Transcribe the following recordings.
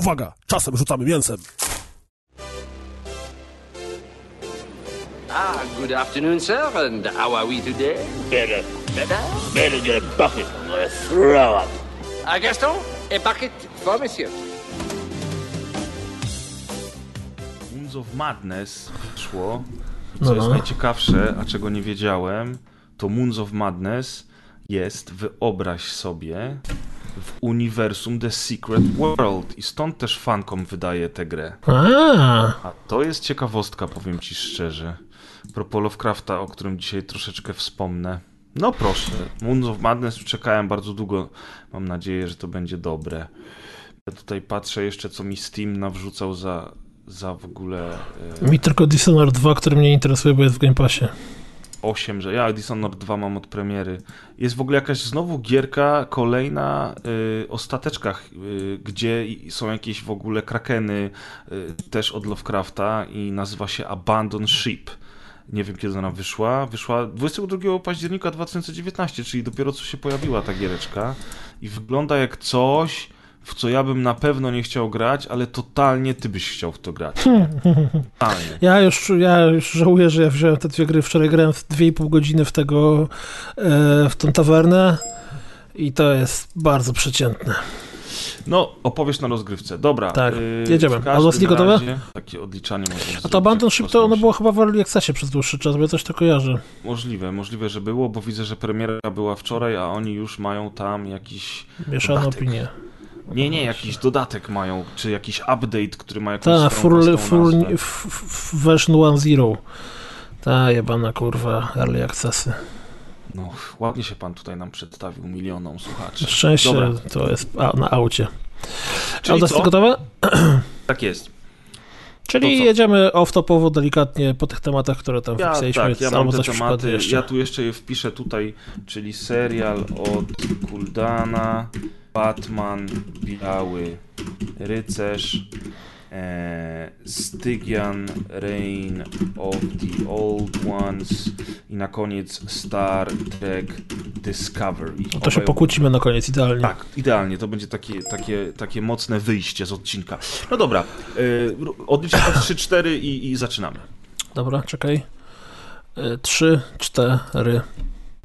Uwaga, czasem rzucamy mięsem. Ah, good afternoon, sir, and how are we today? Better, Better? better get a bucket. I'm gonna throw up. Ah, Gaston, a bucket for monsieur. Moons of Madness szło. No, co no. jest najciekawsze, a czego nie wiedziałem, to Moons of Madness jest, wyobraź sobie, w uniwersum The Secret World. I stąd też fankom wydaje tę grę. A, to jest ciekawostka, powiem ci szczerze. Propos Lovecrafta, o którym dzisiaj troszeczkę wspomnę. No proszę, Moons of Madness czekałem bardzo długo. Mam nadzieję, że to będzie dobre. Ja tutaj patrzę jeszcze, co mi Steam nawrzucał za, za w ogóle e, mi tylko Dishonored 2, który mnie interesuje, bo jest w Game Passie. 8, że ja Dishonored 2 mam od premiery. Jest w ogóle jakaś znowu gierka kolejna y, o stateczkach, y, gdzie są jakieś w ogóle krakeny y, też od Lovecrafta i nazywa się Abandon Ship. Nie wiem kiedy ona wyszła. Wyszła 22 października 2019, czyli dopiero co się pojawiła ta giereczka i wygląda jak coś, w co ja bym na pewno nie chciał grać, ale totalnie ty byś chciał w to grać. Totalnie. Ja już, ja już żałuję, że ja wziąłem te dwie gry. Wczoraj grałem w 2,5 godziny w tego, e, w tą tawernę i to jest bardzo przeciętne. No, opowiesz na rozgrywce. Dobra. Tak, yy, jedziemy. A nie gotowe? Takie odliczanie A to Abandon Ship to ono było chyba w Early Accessie przez dłuższy czas, bo ja coś to kojarzę. Możliwe, możliwe, że było, bo widzę, że premiera była wczoraj, a oni już mają tam jakiś... Mieszane opinie. Nie, nie, jakiś dodatek mają, czy jakiś update, który ma jakąś Ta, full, full, version 1.0. Ta jebana kurwa, Early Accessy. No, ładnie się pan tutaj nam przedstawił milionom słuchaczy. Szczęście Dobra, to jest a, na aucie. czyli Audacity co? gotowe? Tak jest. Czyli To jedziemy off-topowo, delikatnie po tych tematach, które tam Ja, wpisaliśmy. tak, ja mam te tematy, jeszcze. ja tu jeszcze je wpiszę tutaj, czyli serial od Kuldana, Batman, Biały Rycerz, e, Stygian, Reign of the Old Ones i na koniec Star Trek Discovery. No to się pokłócimy na koniec, idealnie. tak, idealnie, to będzie takie, takie, takie mocne wyjście z odcinka. No dobra, yy, odliczam na 3-4 i, i zaczynamy. Dobra, czekaj. Y, Trzy, cztery.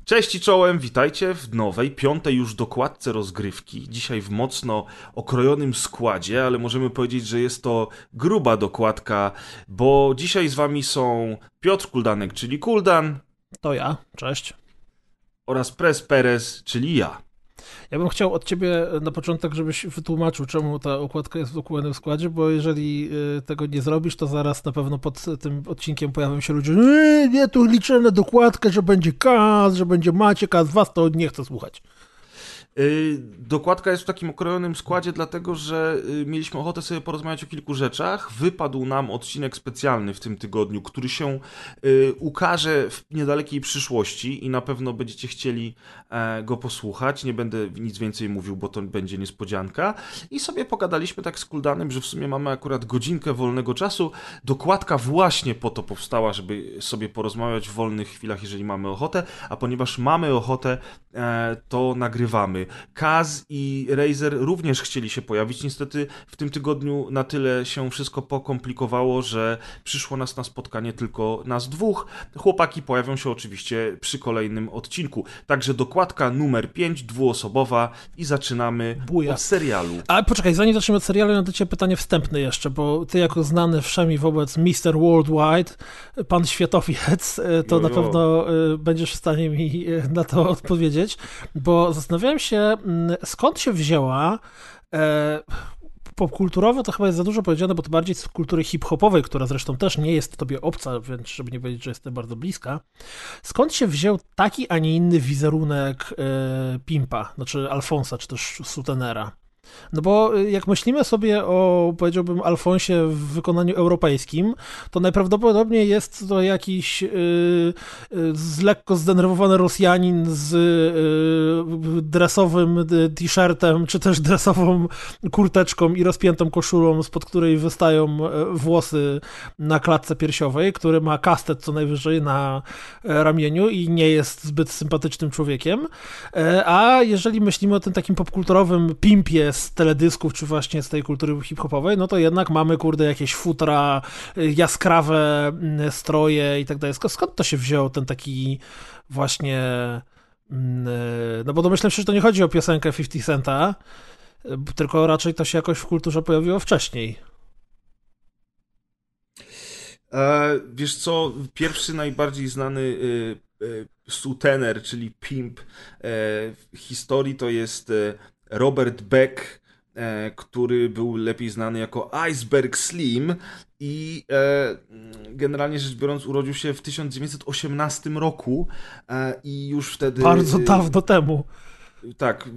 Cześć i czołem, witajcie w nowej, piątej już dokładce rozgrywki. Dzisiaj w mocno okrojonym składzie, ale możemy powiedzieć, że jest to gruba dokładka, bo dzisiaj z wami są Piotr Kuldanek, czyli Kuldan, To ja, cześć. oraz Pres Perez, czyli ja. Ja bym chciał od ciebie na początek, żebyś wytłumaczył, czemu ta okładka jest w dokładnym składzie, bo jeżeli y, tego nie zrobisz, to zaraz na pewno pod tym odcinkiem pojawią się ludzie, nie, nie, tu liczę na dokładkę, że będzie Kaz, że będzie Maciek, a z was to nie chcę słuchać. Yy, Dokładka jest w takim okrojonym składzie, dlatego że yy, mieliśmy ochotę sobie porozmawiać o kilku rzeczach. Wypadł nam odcinek specjalny w tym tygodniu, który się yy, ukaże w niedalekiej przyszłości i na pewno będziecie chcieli e, go posłuchać. Nie będę nic więcej mówił, bo to będzie niespodzianka. I sobie pogadaliśmy tak z Kuldanem, że w sumie mamy akurat godzinkę wolnego czasu. Dokładka właśnie po to powstała, żeby sobie porozmawiać w wolnych chwilach, jeżeli mamy ochotę, a ponieważ mamy ochotę, to nagrywamy. Kaz i Razer również chcieli się pojawić. Niestety w tym tygodniu na tyle się wszystko pokomplikowało, że przyszło nas na spotkanie tylko nas dwóch. Chłopaki pojawią się oczywiście przy kolejnym odcinku. Także dokładka numer 5, dwuosobowa i zaczynamy Buja. od serialu. Ale poczekaj, zanim zaczniemy od serialu, do ciebie pytanie wstępne jeszcze, bo ty jako znany wszemi wobec Mr. Worldwide, pan światowiec, y, to na pewno y, będziesz w stanie mi na to odpowiedzieć, bo zastanawiałem się, mm, skąd się wzięła e, popkulturowo to chyba jest za dużo powiedziane, bo to bardziej z kultury hip-hopowej, która zresztą też nie jest tobie obca, więc żeby nie powiedzieć, że jestem bardzo bliska. Skąd się wziął taki, a nie inny wizerunek e, Pimpa, znaczy Alfonsa, czy też Sutenera? No bo y, jak myślimy sobie o, powiedziałbym, Alfonsie w wykonaniu europejskim, to najprawdopodobniej jest to jakiś y, y, z lekko zdenerwowany Rosjanin z y, dresowym y, t-shirtem, czy też dresową kurteczką i rozpiętą koszulą, spod której wystają włosy na klatce piersiowej, który ma kastet co najwyżej na e, ramieniu i nie jest zbyt sympatycznym człowiekiem. E, A jeżeli myślimy o tym takim popkulturowym pimpie z teledysków, czy właśnie z tej kultury hip-hopowej, no to jednak mamy, kurde, jakieś futra, y, jaskrawe mm, stroje i tak dalej. Skąd to się wziął ten taki właśnie... Mm, y, no bo domyślam się, że to nie chodzi o piosenkę 50 Centa, tylko raczej to się jakoś w kulturze pojawiło wcześniej. E, wiesz co, pierwszy najbardziej znany y, y, sutener, czyli pimp e, w historii to jest e, Robert Beck, e, który był lepiej znany jako Iceberg Slim i e, generalnie rzecz biorąc urodził się w 1918 roku e, i już wtedy... Bardzo dawno temu. Tak,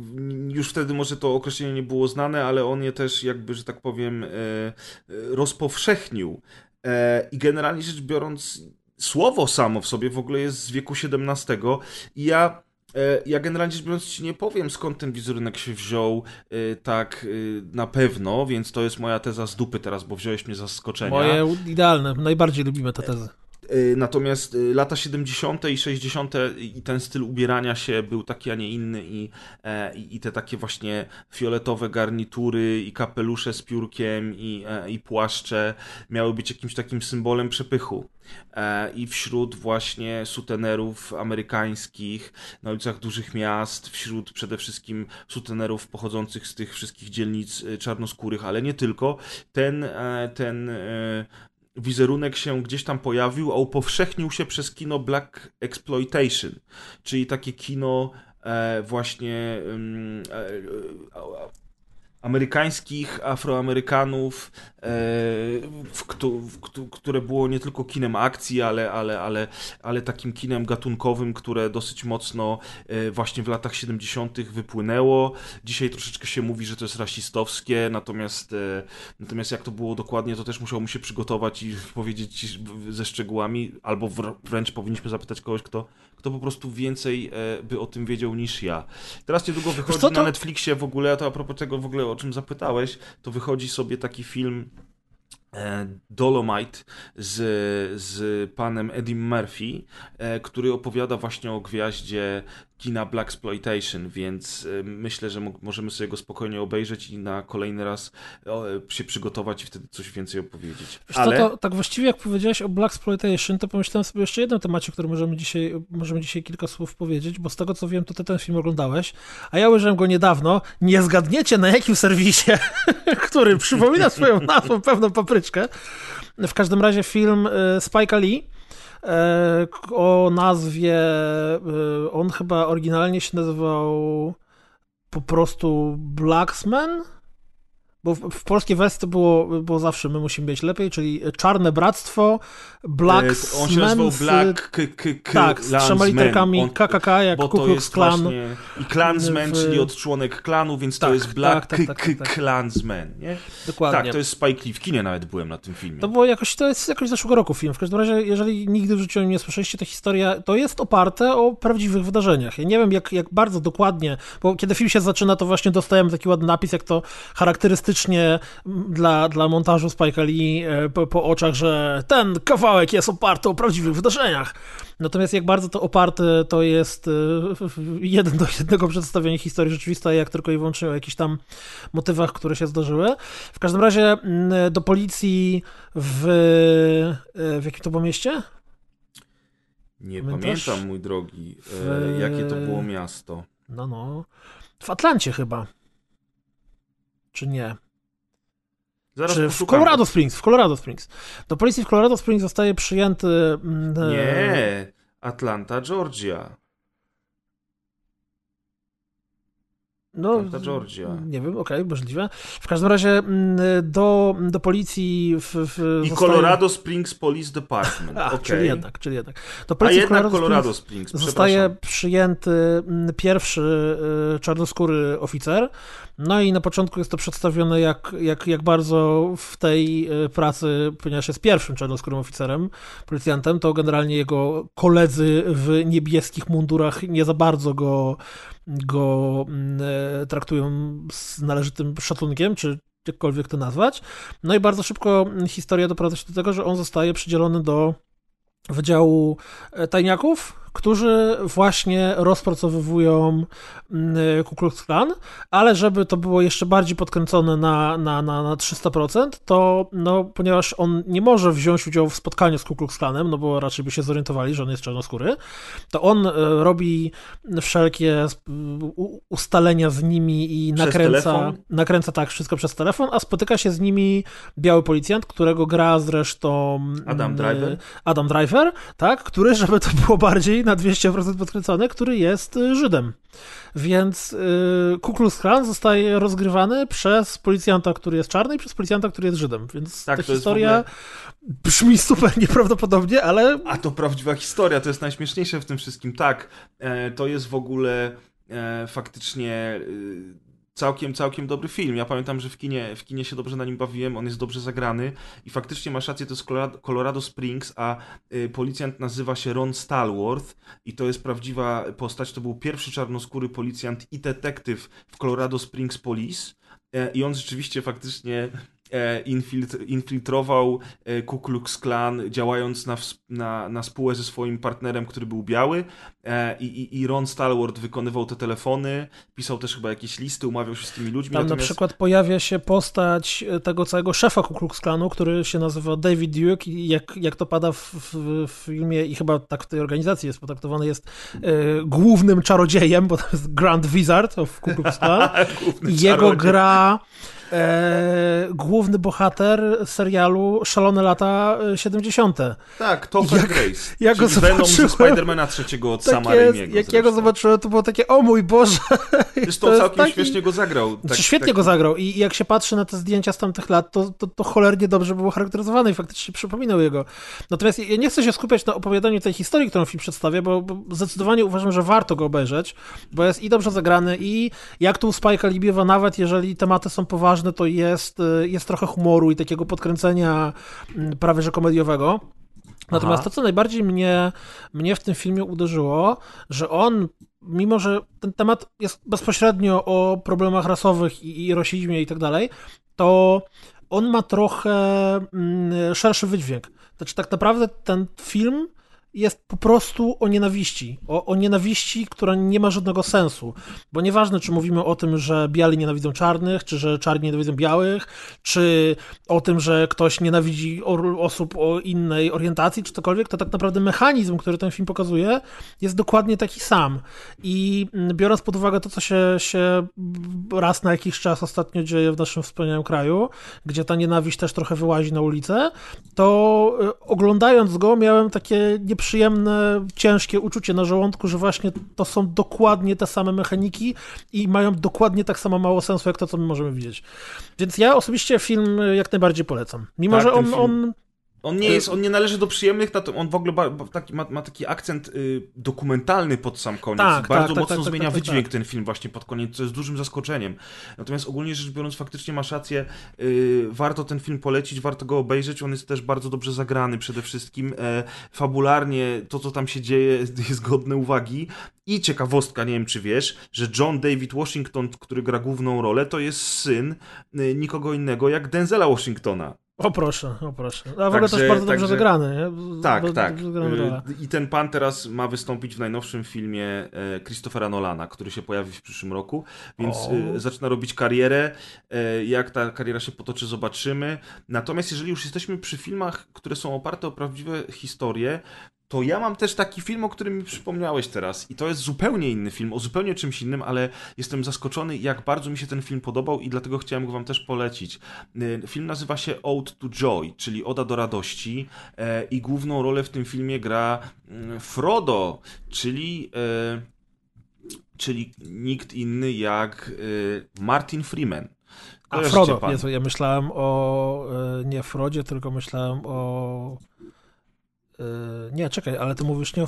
już wtedy może to określenie nie było znane, ale on je też jakby, że tak powiem, rozpowszechnił. I generalnie rzecz biorąc, słowo samo w sobie w ogóle jest z wieku XVII i ja ja generalnie rzecz biorąc ci nie powiem skąd ten wizerunek się wziął e, tak e, na pewno, więc to jest moja teza z dupy teraz, bo wziąłeś mnie za zaskoczenia. Moje idealne, najbardziej lubimy te tezy. Natomiast lata 70. i 60. i ten styl ubierania się był taki, a nie inny, i, i, te takie właśnie fioletowe garnitury, i kapelusze z piórkiem, i, i płaszcze miały być jakimś takim symbolem przepychu. E, i wśród właśnie sutenerów amerykańskich na ulicach dużych miast, wśród przede wszystkim sutenerów pochodzących z tych wszystkich dzielnic e, czarnoskórych, ale nie tylko, ten, e, ten wizerunek się gdzieś tam pojawił, a upowszechnił się przez kino Black Exploitation, czyli takie kino właśnie amerykańskich Afroamerykanów, e, w, w, które było nie tylko kinem akcji, ale, ale, ale, ale takim kinem gatunkowym, które dosyć mocno e, właśnie w latach 70. wypłynęło. Dzisiaj troszeczkę się mówi, że to jest rasistowskie, natomiast, e, natomiast jak to było dokładnie, to też musiałbym się przygotować i powiedzieć ze szczegółami, albo wręcz powinniśmy zapytać kogoś, kto, kto po prostu więcej by o tym wiedział niż ja. Teraz niedługo wychodzi to... na Netflixie w ogóle, a to a propos tego w ogóle o czym zapytałeś, to wychodzi sobie taki film e, Dolomite z, z panem Eddie Murphy, e, który opowiada właśnie o gwiaździe kina Black Exploitation, więc y, myślę, że możemy sobie go spokojnie obejrzeć i na kolejny raz się przygotować i wtedy coś więcej opowiedzieć. Wiesz Ale... to, tak właściwie jak powiedziałeś o Black Exploitation, to pomyślałem sobie jeszcze jednym temacie, który możemy dzisiaj, możemy dzisiaj kilka słów powiedzieć, bo z tego co wiem, to ty ten film oglądałeś, a ja ujrzałem go niedawno. Nie zgadniecie na jakim serwisie, który przypomina swoją nazwą pewną papryczkę. W każdym razie film y, Spike'a Lee o nazwie, e, on chyba oryginalnie się nazywał po prostu Blacksman? Bo w, w polskiej wersji to było, było zawsze my musimy być lepiej, czyli Czarne Bractwo, Black e, On się nazywał Black k, k, k, Tak, z trzema literkami KKK, jak Ku Klux Klan. I Klansman, w... czyli od członek klanu, więc tak, to jest Black tak, tak, tak, tak, Klansman, nie? Dokładnie. Tak, to jest Spike Lee. W kinie nawet byłem na tym filmie. To było jakoś, to jest jakoś zeszłego roku film. W każdym razie, jeżeli nigdy w życiu nie słyszeliście, to historia, to jest oparte o prawdziwych wydarzeniach. Ja nie wiem, jak, jak bardzo dokładnie, bo kiedy film się zaczyna, to właśnie dostajemy taki ładny napis, jak to charakterystycznie dla, dla montażu Spike Lee e, po, po oczach, że ten kawałek jest oparty o prawdziwych wydarzeniach. Natomiast jak bardzo to oparte to jest e, jeden do jednego przedstawienie historii rzeczywistej, jak tylko i wyłącznie o jakichś tam motywach, które się zdarzyły. W każdym razie do policji w, e, w jakim to było mieście? Nie Pamiętasz? pamiętam, mój drogi, w... jakie to było miasto. No, no. W Atlancie chyba. Czy nie? Zaraz Czy w Colorado Springs, w Colorado Springs. Do policji w Colorado Springs zostaje przyjęty... Mm, Nie, Atlanta, Georgia. No, Georgia. Nie wiem, okej, okay, możliwe. W każdym razie mm, do, do policji w, w I zostaje... Colorado Springs Police Department. A, okay. czyli jednak, czyli jednak. Do policji A jednak Colorado, Colorado Springs, Springs zostaje przyjęty mm, pierwszy y, czarnoskóry oficer. No i na początku jest to przedstawione jak, jak, jak bardzo w tej y, pracy, ponieważ jest pierwszym czarnoskórym oficerem, policjantem, to generalnie jego koledzy w niebieskich mundurach nie za bardzo go go mm, e, traktują z należytym szacunkiem, czy jakkolwiek to nazwać. No i bardzo szybko historia doprowadza się do tego, że on zostaje przydzielony do Wydziału e, Tajniaków, którzy właśnie rozpracowywują mm, Ku Klux Klan, ale żeby to było jeszcze bardziej podkręcone na, na, na, na 300%, to no, ponieważ on nie może wziąć udziału w spotkaniu z Ku Klux Klanem, no bo raczej by się zorientowali, że on jest czarnoskóry, to on e, robi wszelkie ustalenia z nimi i Przez nakręca, telefon? nakręca tak wszystko przez telefon, a spotyka się z nimi biały policjant, którego gra zresztą Adam mm, Driver? Adam Driver, tak, który, żeby to było bardziej na 200% podkręcone, który jest y, Żydem. Więc y, Ku Klux Klan zostaje rozgrywany przez policjanta, który jest czarny i przez policjanta, który jest Żydem. Więc Tak, ta historia ogóle- brzmi super nieprawdopodobnie, ale A to prawdziwa historia, to jest najśmieszniejsze w tym wszystkim. Tak, e, to jest w ogóle e, faktycznie e, całkiem, całkiem dobry film. Ja pamiętam, że w kinie, w kinie się dobrze na nim bawiłem, on jest dobrze zagrany i faktycznie masz rację, to jest Colorado, Springs, a e, policjant nazywa się Ron Stallworth i to jest prawdziwa postać. To był pierwszy czarnoskóry policjant i detektyw w Colorado Springs Police e, i on rzeczywiście faktycznie infiltrował e, Ku Klux Klan, działając na, na, na spółę ze swoim partnerem, który był biały. E, i, i, I Ron Stallworth wykonywał te telefony, pisał też chyba jakieś listy, umawiał się z tymi ludźmi. tam na natomiast- przykład pojawia się postać tego całego szefa Ku Klux Klanu, który się nazywa David Duke i jak, jak to pada w, w, w filmie i chyba tak w tej organizacji jest potraktowany, jest e, głównym czarodziejem, bo to jest Grand Wizard of Ku Klux Klan. Jego czarodziej. gra e, główny bohater serialu Szalone lata e, 70. Tak, Topher Jak- Grace. jak go Venom ze Spidermana trzeciego od Tak Sama jest, Raimiego jak ja go zobaczyłem, to było takie, o mój Boże. Zresztą to całkiem taki- śmiesznie go zagrał. Znaczy, Tak- świetnie tak- go zagrał i jak się patrzy na te zdjęcia z tamtych lat, to, to, to cholernie dobrze było charakteryzowane i faktycznie przypominał jego. Natomiast ja nie chcę się skupiać na opowiadaniu tej historii, którą film przedstawia, bo, bo zdecydowanie uważam, że warto go obejrzeć, bo jest i dobrze zagrany i jak tu u Spike'a Libiewa, nawet jeżeli tematy są poważne, to jest, y, jest trochę humoru i takiego podkręcenia mm, prawie że komediowego. Natomiast Aha. to, co najbardziej mnie, mnie w tym filmie uderzyło, że on, mimo że ten temat jest bezpośrednio o problemach rasowych i, i rasizmie i tak dalej, to on ma trochę mm, szerszy wydźwięk. Znaczy, tak naprawdę ten film jest po prostu o nienawiści. O, o nienawiści, która nie ma żadnego sensu. Bo nieważne, czy mówimy o tym, że biali nienawidzą czarnych, czy że czarni nienawidzą białych, czy o tym, że ktoś nienawidzi osób o innej orientacji, czy cokolwiek, to tak naprawdę mechanizm, który ten film pokazuje, jest dokładnie taki sam. I mm, biorąc pod uwagę to, co się, się raz na jakiś czas ostatnio dzieje w naszym wspaniałym kraju, gdzie ta nienawiść też trochę wyłazi na ulicę, to y, oglądając go miałem takie nieprzyjemne, ciężkie uczucie na żołądku, że właśnie to są dokładnie te same mechaniki i mają dokładnie tak samo mało sensu, jak to, co my możemy widzieć. Więc ja osobiście film y, jak najbardziej polecam. Mimo, Tak, że on, on On nie jest, on nie należy do przyjemnych, on w ogóle taki, ma, ma taki akcent y, dokumentalny pod sam koniec. Tak, bardzo tak, tak, mocno tak, tak, zmienia tak, wydźwięk ten film właśnie pod koniec, co jest dużym zaskoczeniem. Natomiast ogólnie rzecz biorąc, faktycznie masz rację, y, warto ten film polecić, warto go obejrzeć, on jest też bardzo dobrze zagrany przede wszystkim. E, fabularnie to, co tam się dzieje, jest godne uwagi. I ciekawostka, nie wiem czy wiesz, że John David Washington, który gra główną rolę, to jest syn y, nikogo innego jak Denzela Washingtona. O proszę, o proszę. A w ogóle Także- też bardzo dobrze także- zagrany. Nie? Tak, Bardzo tak. Y, I ten pan teraz ma wystąpić w najnowszym filmie e, Christophera Nolana, który się pojawi w przyszłym roku, więc O. y, zaczyna robić karierę. E, Jak ta kariera się potoczy, zobaczymy. Natomiast jeżeli już jesteśmy przy filmach, które są oparte o prawdziwe historie, to ja mam też taki film, o którym mi przypomniałeś teraz. I to jest zupełnie inny film, o zupełnie czymś innym, ale jestem zaskoczony, jak bardzo mi się ten film podobał i dlatego chciałem go wam też polecić. Y, Film nazywa się Ode to Joy, czyli Oda do radości e, i główną rolę w tym filmie gra mm, Frodo, czyli... e, Czyli nikt inny jak e, Martin Freeman. A Kojarzycie Frodo, pan? Jezu, ja myślałem o, nie Frodzie, tylko myślałem o... e, Nie, czekaj, ale ty mówisz nie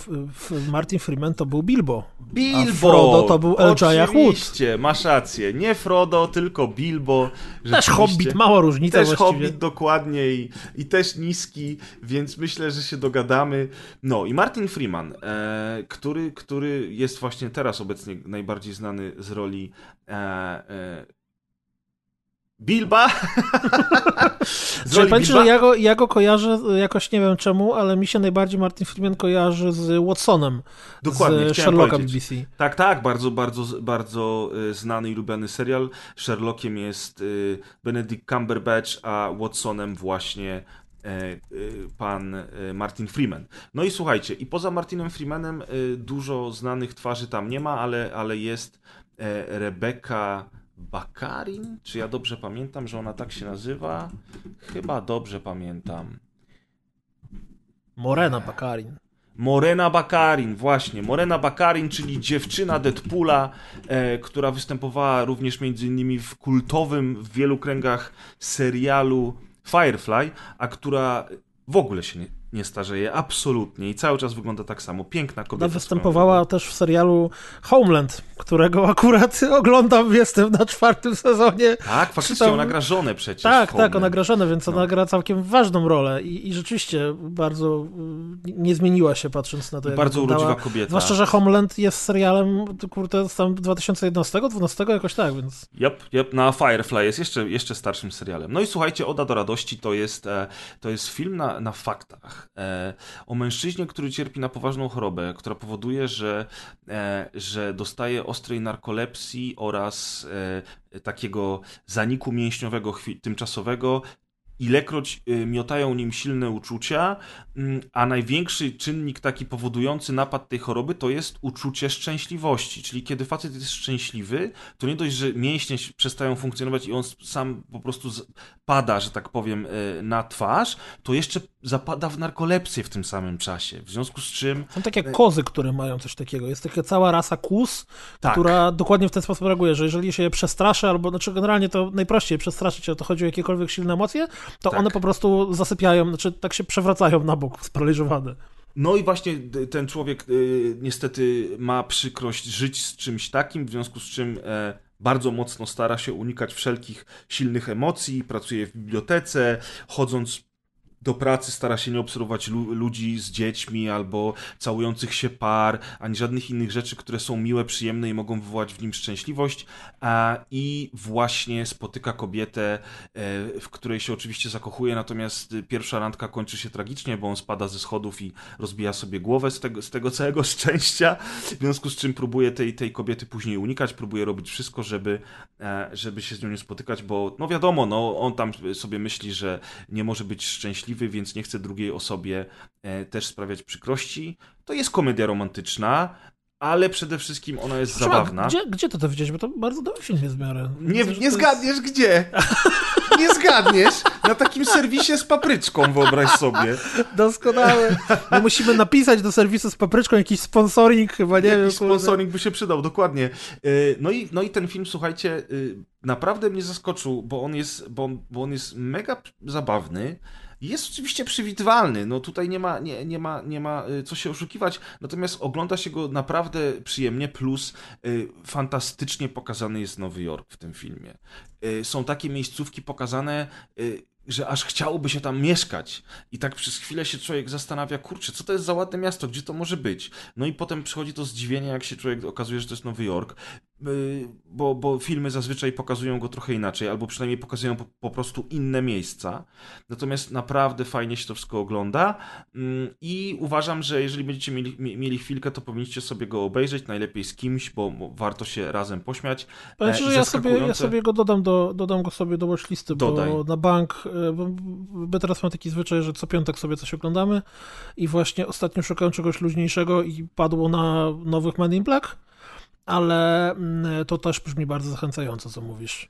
Martin Freeman to był Bilbo. Bilbo! A Frodo to był Elijah Wood. Oczywiście, masz rację. Nie Frodo, tylko Bilbo. Też. Hobbit, mała różnica Też właściwie. Hobbit dokładnie i, i też niski, więc myślę, że się dogadamy. No i Martin Freeman, e, który, który jest właśnie teraz obecnie najbardziej znany z roli e, e, Bilba. Bilba- że ja go, ja go kojarzę y, jakoś, nie wiem czemu, ale mi się najbardziej Martin Freeman kojarzy z Watsonem. Dokładnie, z Sherlocka powiedzieć. BBC. Tak, tak, bardzo, bardzo, bardzo y, znany i lubiany serial. Sherlockiem jest y, Benedict Cumberbatch, a Watsonem właśnie e, pan Martin Freeman. No i słuchajcie, i poza Martinem Freemanem dużo znanych twarzy tam nie ma, ale, ale jest e, Rebecca Bakarin, czy ja dobrze pamiętam, że ona tak się nazywa? Chyba dobrze pamiętam. Morena Bakarin. Morena Bakarin, właśnie. Morena Bakarin, czyli dziewczyna Deadpoola, e, która występowała również między innymi w kultowym w wielu kręgach serialu Firefly, a która w ogóle się nie, nie starzeje, absolutnie i cały czas wygląda tak samo. Piękna kobieta. Ona występowała też w serialu Homeland, którego akurat oglądam, jestem na czwartym sezonie. Tak, faktycznie ona gra żonę przecież. Tak, tak, ona gra żonę, więc ona No. gra całkiem ważną rolę i, i rzeczywiście bardzo y, nie zmieniła się patrząc na to, jak Bardzo wyglądała. urodziwa kobieta. Zwłaszcza, że Homeland jest serialem, kurde, z tam 2011, 12 jakoś tak, więc... Yep, yep, na Firefly jest jeszcze, jeszcze starszym serialem. No i słuchajcie, Oda do radości to jest, e, to jest film na, na faktach e, o mężczyźnie, który cierpi na poważną chorobę, która powoduje, że, e, że dostaje ostrej narkolepsji oraz e, takiego zaniku mięśniowego tymczasowego. Ilekroć miotają nim silne uczucia, mm, a największy czynnik taki powodujący napad tej choroby to jest uczucie szczęśliwości. Czyli kiedy facet jest szczęśliwy, to nie dość, że mięśnie przestają funkcjonować i on sam po prostu pada, że tak powiem, na twarz, to jeszcze zapada w narkolepsję w tym samym czasie. W związku z czym Są takie kozy, które mają coś takiego. Jest taka cała rasa kus, Tak. która dokładnie w ten sposób reaguje, że jeżeli się je przestraszy, albo znaczy generalnie to najprościej przestraszyć, a to chodzi o jakiekolwiek silne emocje, to Tak. one po prostu zasypiają, znaczy tak się przewracają na bok, sparaliżowane. No i właśnie d- ten człowiek y, niestety ma przykrość żyć z czymś takim, w związku z czym e, bardzo mocno stara się unikać wszelkich silnych emocji, pracuje w bibliotece, chodząc do pracy stara się nie obserwować lu- ludzi z dziećmi albo całujących się par, ani żadnych innych rzeczy, które są miłe, przyjemne i mogą wywołać w nim szczęśliwość. A, I właśnie spotyka kobietę, e, w której się oczywiście zakochuje, natomiast pierwsza randka kończy się tragicznie, bo on spada ze schodów i rozbija sobie głowę z tego, z tego całego szczęścia. W związku z czym próbuje tej, tej kobiety później unikać, próbuje robić wszystko, żeby, e, żeby się z nią nie spotykać, bo no wiadomo, no, on tam sobie myśli, że nie może być szczęśliwy, więc nie chce drugiej osobie e, też sprawiać przykrości. To jest komedia romantyczna, ale przede wszystkim ona jest zabawna. Gdzie, gdzie ty to widziałeś? Bo to bardzo dobry film jest w miarę. Nie, nie to zgadniesz gdzie? Nie zgadniesz? Na takim serwisie z papryczką, wyobraź sobie. Jest doskonałe. My musimy napisać do serwisu z papryczką jakiś sponsoring chyba, nie wiem. Jakiś kurde. sponsoring by się przydał, dokładnie. Y, No i, no i ten film, słuchajcie, y, naprawdę mnie zaskoczył, bo on jest, bo, on- bo on jest mega zabawny. Jest oczywiście przewidywalny, no tutaj nie ma, nie, nie, ma, nie ma y, co się oszukiwać, natomiast ogląda się go naprawdę przyjemnie, plus y, fantastycznie pokazany jest Nowy Jork w tym filmie. Y, są takie miejscówki pokazane, że aż chciałoby się tam mieszkać. I tak przez chwilę się człowiek zastanawia, kurczę, co to jest za ładne miasto, gdzie to może być? No i potem przychodzi to zdziwienie, jak się człowiek okazuje, że to jest Nowy Jork, bo, bo filmy zazwyczaj pokazują go trochę inaczej, albo przynajmniej pokazują po, po prostu inne miejsca. Natomiast naprawdę fajnie się to wszystko ogląda Mm, i uważam, że jeżeli będziecie mieli, mie- mieli chwilkę, to powinniście sobie go obejrzeć, najlepiej z kimś, bo warto się razem pośmiać. Powiem E, że ja sobie, ja sobie go dodam, do, dodam go sobie do watchlisty, Dodaj. bo na bank, e, bo teraz mam taki zwyczaj, że co piątek sobie coś oglądamy i właśnie ostatnio szukałem czegoś luźniejszego i padło na nowych Men in Black, ale mm, to też brzmi bardzo zachęcająco, co mówisz.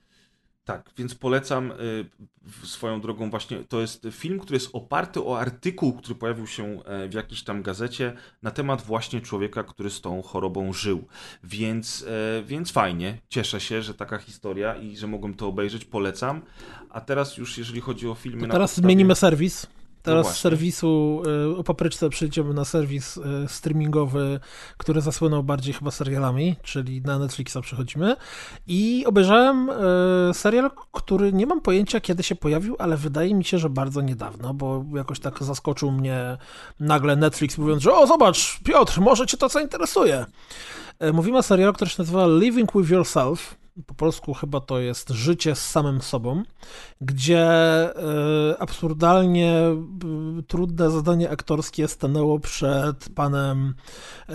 Tak, więc polecam y, swoją drogą właśnie, to jest film, który jest oparty o artykuł, który pojawił się e, w jakiejś tam gazecie na temat właśnie człowieka, który z tą chorobą żył. Więc, e, więc fajnie, cieszę się, że taka historia i że mogłem to obejrzeć, polecam. A teraz już jeżeli chodzi o filmy To teraz podstawie- zmienimy serwis. Teraz z właśnie. serwisu y, o papryczce przejdziemy na serwis y, streamingowy, który zasłynął bardziej chyba serialami, czyli na Netflixa przechodzimy. I obejrzałem y, serial, który nie mam pojęcia kiedy się pojawił, ale wydaje mi się, że bardzo niedawno, bo jakoś tak zaskoczył mnie nagle Netflix mówiąc, że o zobacz Piotr, może cię to zainteresuje. Mówimy o serialu, który się nazywa Living With Yourself. Po polsku chyba to jest Życie z samym sobą, gdzie y, absurdalnie y, trudne zadanie aktorskie stanęło przed panem y,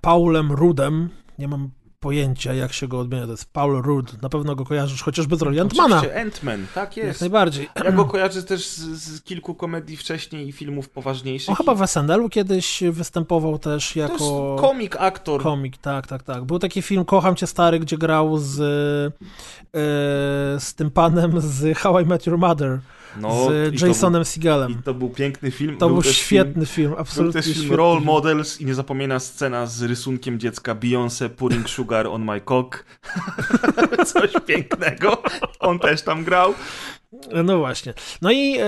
Paulem Rudem. Nie mam pojęcia, jak się go odmienia. To jest Paul Rudd. Na pewno go kojarzysz chociażby z roli Antmana. Ant-Man, tak jest. Jak najbardziej. Ja go kojarzę też z, z kilku komedii wcześniej i filmów poważniejszych. On chyba w SNL-u kiedyś występował też To jako... jest komik, aktor. Komik, tak, tak, tak. Był taki film Kocham Cię Stary, gdzie grał z, e, z tym panem z How I Met Your Mother, No, z to Jasonem był- Seagalem. I to był piękny film. To był też świetny film, Film, absolutnie był też film Role film. Models i niezapomniana scena z rysunkiem dziecka Beyoncé Pouring Sugar on my cock. Coś pięknego. On też tam grał. No właśnie. No i e,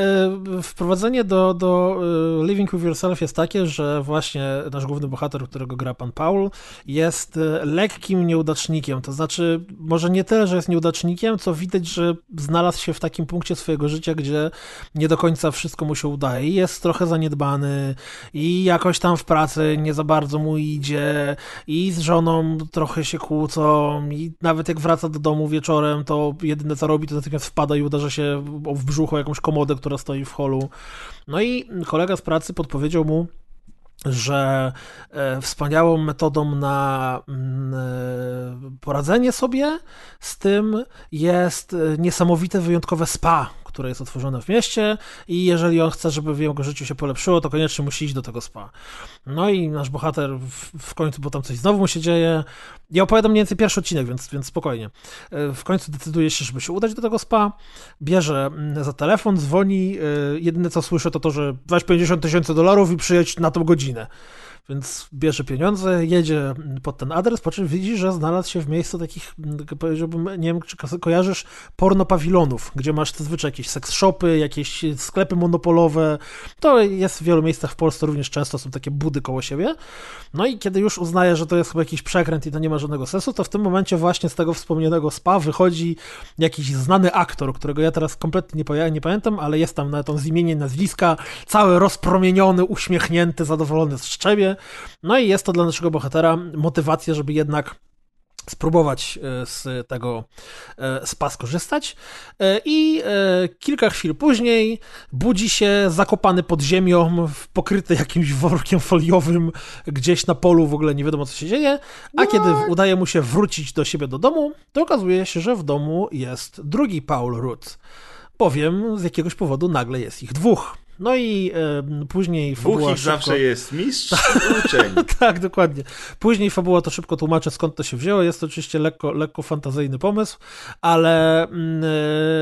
wprowadzenie do, do e, Living With Yourself jest takie, że właśnie nasz główny bohater, którego gra pan Paul, jest e, lekkim nieudacznikiem. To znaczy, może nie tyle, że jest nieudacznikiem, co widać, że znalazł się w takim punkcie swojego życia, gdzie nie do końca wszystko mu się udaje. I jest trochę zaniedbany, i jakoś tam w pracy nie za bardzo mu idzie, i z żoną trochę się kłócą, i nawet jak wraca do domu wieczorem, to jedyne co robi, to natychmiast wpada i uderza się w brzucho jakąś komodę, która stoi w holu. No i kolega z pracy podpowiedział mu, że e, wspaniałą metodą na mm, e, poradzenie sobie z tym jest e, niesamowite, wyjątkowe spa, które jest otworzone w mieście i jeżeli on chce, żeby w jego życiu się polepszyło, to koniecznie musi iść do tego spa. No i nasz bohater w, w końcu, bo tam coś znowu mu się dzieje. Ja opowiadam mniej więcej pierwszy odcinek, więc, więc spokojnie. E, W końcu decyduje się, żeby się udać do tego spa, bierze mm, za telefon, dzwoni, e, jedyne co słyszę to to, że weź 50 tysięcy dolarów i przyjedź na tą godzinę. Więc bierze pieniądze, jedzie pod ten adres, po czym widzi, że znalazł się w miejscu takich, mm, powiedziałbym, nie wiem, czy ko- kojarzysz, pornopawilonów, gdzie masz zazwyczaj jakieś seks shopy, jakieś sklepy monopolowe. To jest w wielu miejscach w Polsce również często, są takie budy koło siebie. No i kiedy już uznaje, że to jest chyba jakiś przekręt i to nie ma żadnego sensu, to w tym momencie właśnie z tego wspomnianego spa wychodzi jakiś znany aktor, którego ja teraz kompletnie nie, pamiętam, ale jest tam nawet on z imienia nazwiska, cały rozpromieniony, uśmiechnięty, zadowolony z szczebie. No i jest to dla naszego bohatera motywacja, żeby jednak spróbować e, z tego e, spa skorzystać. E, I kilka chwil później budzi się zakopany pod ziemią, pokryty jakimś workiem foliowym, gdzieś na polu, w ogóle nie wiadomo co się dzieje. A kiedy udaje mu się wrócić do siebie do domu, to okazuje się, że w domu jest drugi Paul Rudd. Bowiem z jakiegoś powodu nagle jest ich dwóch. No i e, później fabuła szybko- zawsze jest mistrz i uczeń. tak, dokładnie. Później fabuła to szybko tłumaczę, skąd to się wzięło. Jest to oczywiście lekko, lekko fantazyjny pomysł, ale mm,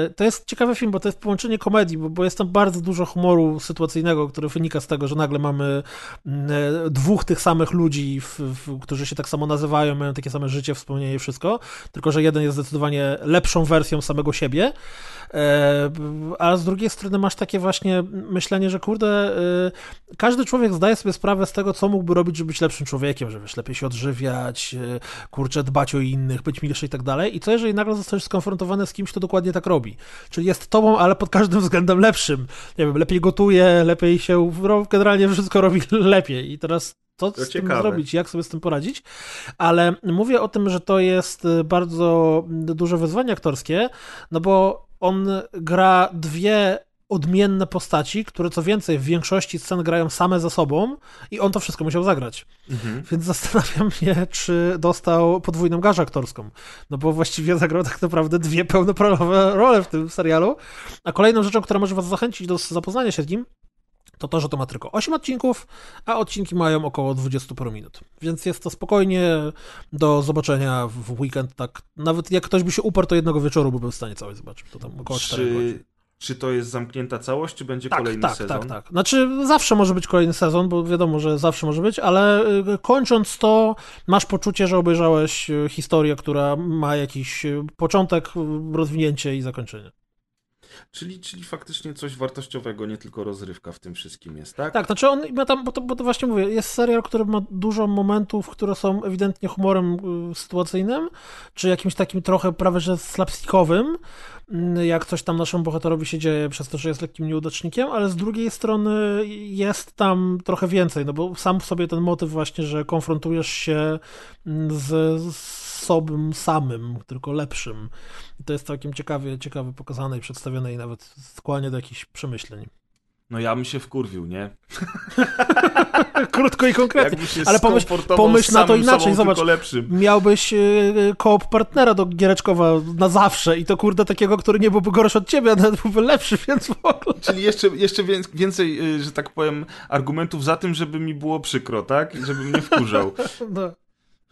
e, to jest ciekawy film, bo to jest połączenie komedii, bo, bo jest tam bardzo dużo humoru sytuacyjnego, który wynika z tego, że nagle mamy mm, e, dwóch tych samych ludzi, w, w, którzy się tak samo nazywają, mają takie same życie, wspomnienie i wszystko, tylko że jeden jest zdecydowanie lepszą wersją samego siebie. E, A z drugiej strony masz takie właśnie myślenie, że kurde, e, każdy człowiek zdaje sobie sprawę z tego, co mógłby robić, żeby być lepszym człowiekiem, żeby lepiej się odżywiać, e, kurczę, dbać o innych, być milszy i tak dalej. I co jeżeli nagle zostajesz skonfrontowany z kimś, kto dokładnie tak robi? Czyli jest tobą, ale pod każdym względem lepszym. Nie wiem, lepiej gotuje, lepiej się, generalnie wszystko robi lepiej. I teraz co To z tym ciekawe. zrobić, jak sobie z tym poradzić? Ale mówię o tym, że to jest bardzo duże wyzwanie aktorskie, no bo on gra dwie odmienne postaci, które co więcej w większości scen grają same ze sobą i on to wszystko musiał zagrać. Mhm. Więc zastanawiam się, czy dostał podwójną garzę aktorską. No bo właściwie zagrał tak naprawdę dwie pełnoprawowe role w tym serialu. A kolejną rzeczą, która może was zachęcić do zapoznania się z nim, to to, że to ma tylko 8 odcinków, a odcinki mają około 20 paru minut. Więc jest to spokojnie do zobaczenia w weekend, tak. Nawet jak ktoś by się uparł, to jednego wieczoru byłby w stanie całość zobaczyć. To tam około 4 godzin. Czy, czy to jest zamknięta całość, czy będzie Tak, kolejny tak, sezon? tak, tak. Znaczy, zawsze może być kolejny sezon, bo wiadomo, że zawsze może być, ale y, kończąc to, masz poczucie, że obejrzałeś y, historię, która ma jakiś y, początek, rozwinięcie i zakończenie. Czyli, czyli faktycznie coś wartościowego, nie tylko rozrywka w tym wszystkim jest, tak? Tak, znaczy on ma tam, bo to, bo to właśnie mówię, jest serial, który ma dużo momentów, które są ewidentnie humorem y, sytuacyjnym, czy jakimś takim trochę prawie że slapstickowym, mm, jak coś tam naszemu bohaterowi się dzieje przez to, że jest lekkim nieudacznikiem, ale z drugiej strony jest tam trochę więcej, no bo sam w sobie ten motyw właśnie, że konfrontujesz się mm, z, z sobą samym, tylko lepszym. I to jest całkiem ciekawie, ciekawie pokazane i przedstawione i nawet skłania do jakichś przemyśleń. No ja bym się wkurwił, nie? Krótko i konkretnie. Ale pomyśl, pomyśl na to inaczej, zobacz. Miałbyś y, koop partnera do Giereczkowa na zawsze i to kurde takiego, który nie byłby gorszy od ciebie, a nawet byłby lepszy, więc w ogóle. Czyli jeszcze, jeszcze wię- więcej, y, że tak powiem, argumentów za tym, żeby mi było przykro, tak? I żeby mnie wkurzał. No.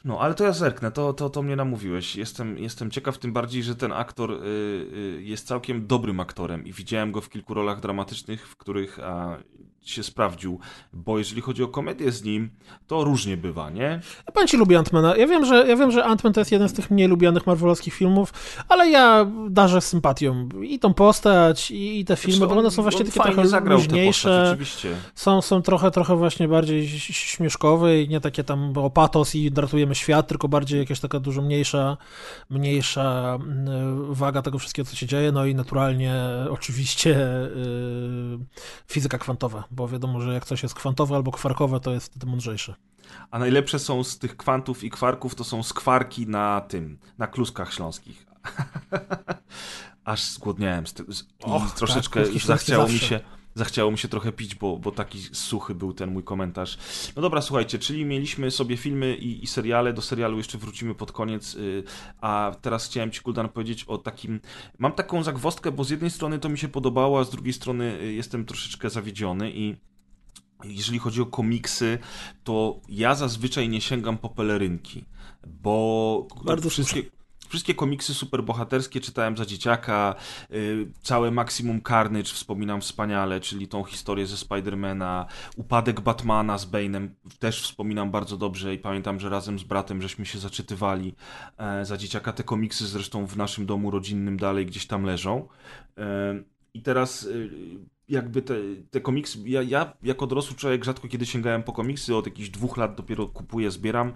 No, ale to ja zerknę, to, to, to mnie namówiłeś. Jestem, jestem ciekaw, tym bardziej, że ten aktor y, y, jest całkiem dobrym aktorem i widziałem go w kilku rolach dramatycznych, w których a, się sprawdził, bo jeżeli chodzi o komedię z nim, to różnie bywa, nie? Ja pan ci lubi Antmana. Ja wiem, że, ja wiem, że Ant-Man to jest jeden z tych mniej lubianych marvelowskich filmów, ale ja darzę sympatią i tą postać, i, i te filmy, Zresztą bo one są właśnie takie trochę postać, luźniejsze. oczywiście. Są, są trochę, trochę właśnie bardziej śmieszkowe i nie takie tam o patos i ratujemy świat, tylko bardziej jakaś taka dużo mniejsza, mniejsza mm, waga tego wszystkiego, co się dzieje. No i naturalnie oczywiście yy, fizyka kwantowa, bo wiadomo, że jak coś jest kwantowe albo kwarkowe, to jest wtedy mądrzejsze. A najlepsze są z tych kwantów i kwarków, to są skwarki na tym, na kluskach śląskich. Aż zgłodniałem z, ty- z, i Och, troszeczkę tak, zachciało mi się zachciało mi się trochę pić, bo, bo taki suchy był ten mój komentarz. No dobra, słuchajcie, czyli mieliśmy sobie filmy i, i seriale, do serialu jeszcze wrócimy pod koniec, y, a teraz chciałem Ci, Kuldan, powiedzieć o takim... Mam taką zagwozdkę, bo z jednej strony to mi się podobało, a z drugiej strony y, jestem troszeczkę zawiedziony i jeżeli chodzi o komiksy, to ja zazwyczaj nie sięgam po pelerynki, bo Bardzo wszystkie, wszystkie komiksy superbohaterskie czytałem za dzieciaka, y, całe Maximum Carnage wspominam wspaniale, czyli tą historię ze Spidermana, upadek Batmana z Bane'em też wspominam bardzo dobrze i pamiętam, że razem z bratem żeśmy się zaczytywali e, za dzieciaka. Te komiksy zresztą w naszym domu rodzinnym dalej gdzieś tam leżą. E, I teraz y, jakby te, te komiksy, ja, ja jako dorosły człowiek rzadko kiedy sięgałem po komiksy, od jakichś dwóch lat dopiero kupuję, zbieram.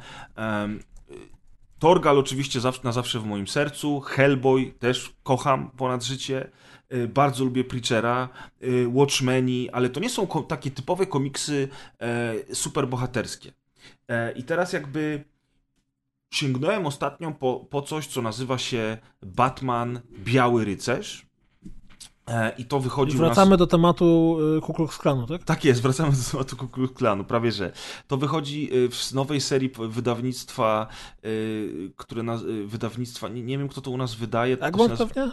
Torgal oczywiście na zawsze w moim sercu, Hellboy też kocham ponad życie, Y, bardzo lubię Preachera, y, Watchmeni, ale to nie są takie typowe komiksy e, superbohaterskie. E, I teraz jakby sięgnąłem ostatnio po, po coś, co nazywa się Batman Biały Rycerz. E, I to wychodzi u nas... Wracamy do tematu y, Ku Klux Klanu, tak? Tak jest, wracamy do tematu Ku Klux Klanu, prawie że. To wychodzi y, w nowej serii wydawnictwa, y, które na, y, wydawnictwa, nie, nie wiem kto to u nas wydaje. Egmont nazywa, pewnie?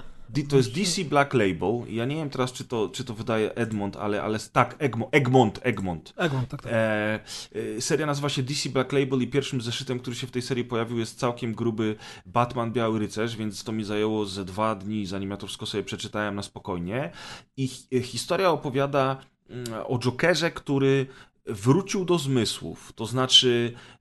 To jest DC Black Label. Ja nie wiem teraz, czy to, czy to wydaje Edmond, ale, ale tak, Egmont, Egmont, Egmont. Egmont, tak, tak. E, e, seria nazywa się DC Black Label i pierwszym zeszytem, który się w tej serii pojawił jest całkiem gruby Batman Biały Rycerz, więc to mi zajęło ze dwa dni, zanim ja to wszystko sobie przeczytałem na spokojnie. I hi- historia opowiada mm, o Jokerze, który wrócił do zmysłów, to znaczy e,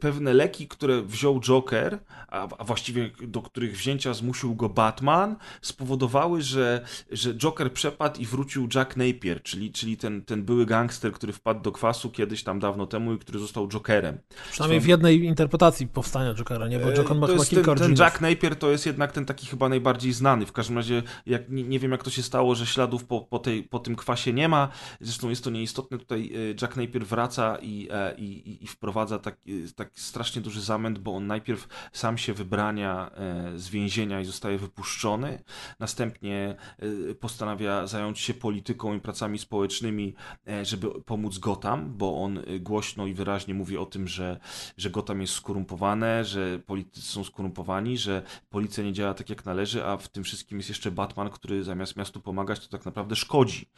pewne leki, które wziął Joker, a, właściwie do których wzięcia zmusił go Batman, spowodowały, że, że Joker przepadł i wrócił Jack Napier, czyli, czyli ten, ten były gangster, który wpadł do kwasu kiedyś tam dawno temu i który został Jokerem. Przynajmniej w jednej interpretacji powstania Jokera, nie? Bo Joker ma E, chyba kilka ten, ten. Jack Napier to jest jednak ten taki chyba najbardziej znany. W każdym razie, jak, nie, nie wiem jak to się stało, że śladów po, po, tej, po tym kwasie nie ma. Zresztą jest to nieistotne. Tutaj e, Jack Napier wraca i, e, i, i- wprowadza taki, taki strasznie duży zamęt, bo on najpierw sam się wybrania e, z więzienia i zostaje wypuszczony. Następnie e, postanawia zająć się polityką i pracami społecznymi, e, żeby pomóc Gotham, bo on głośno i wyraźnie mówi o tym, że, że Gotham jest skorumpowane, że politycy są skorumpowani, że policja nie działa tak jak należy, a w tym wszystkim jest jeszcze Batman, który zamiast miastu pomagać, to tak naprawdę szkodzi.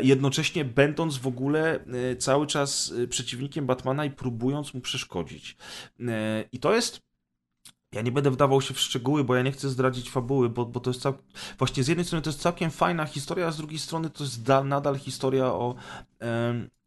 Jednocześnie będąc w ogóle cały czas przeciwnikiem Batmana i próbując mu przeszkodzić. E, I to jest ja nie będę wdawał się w szczegóły, bo ja nie chcę zdradzić fabuły, bo, bo to jest cał... właśnie z jednej strony to jest całkiem fajna historia, a z drugiej strony to jest da, nadal historia o,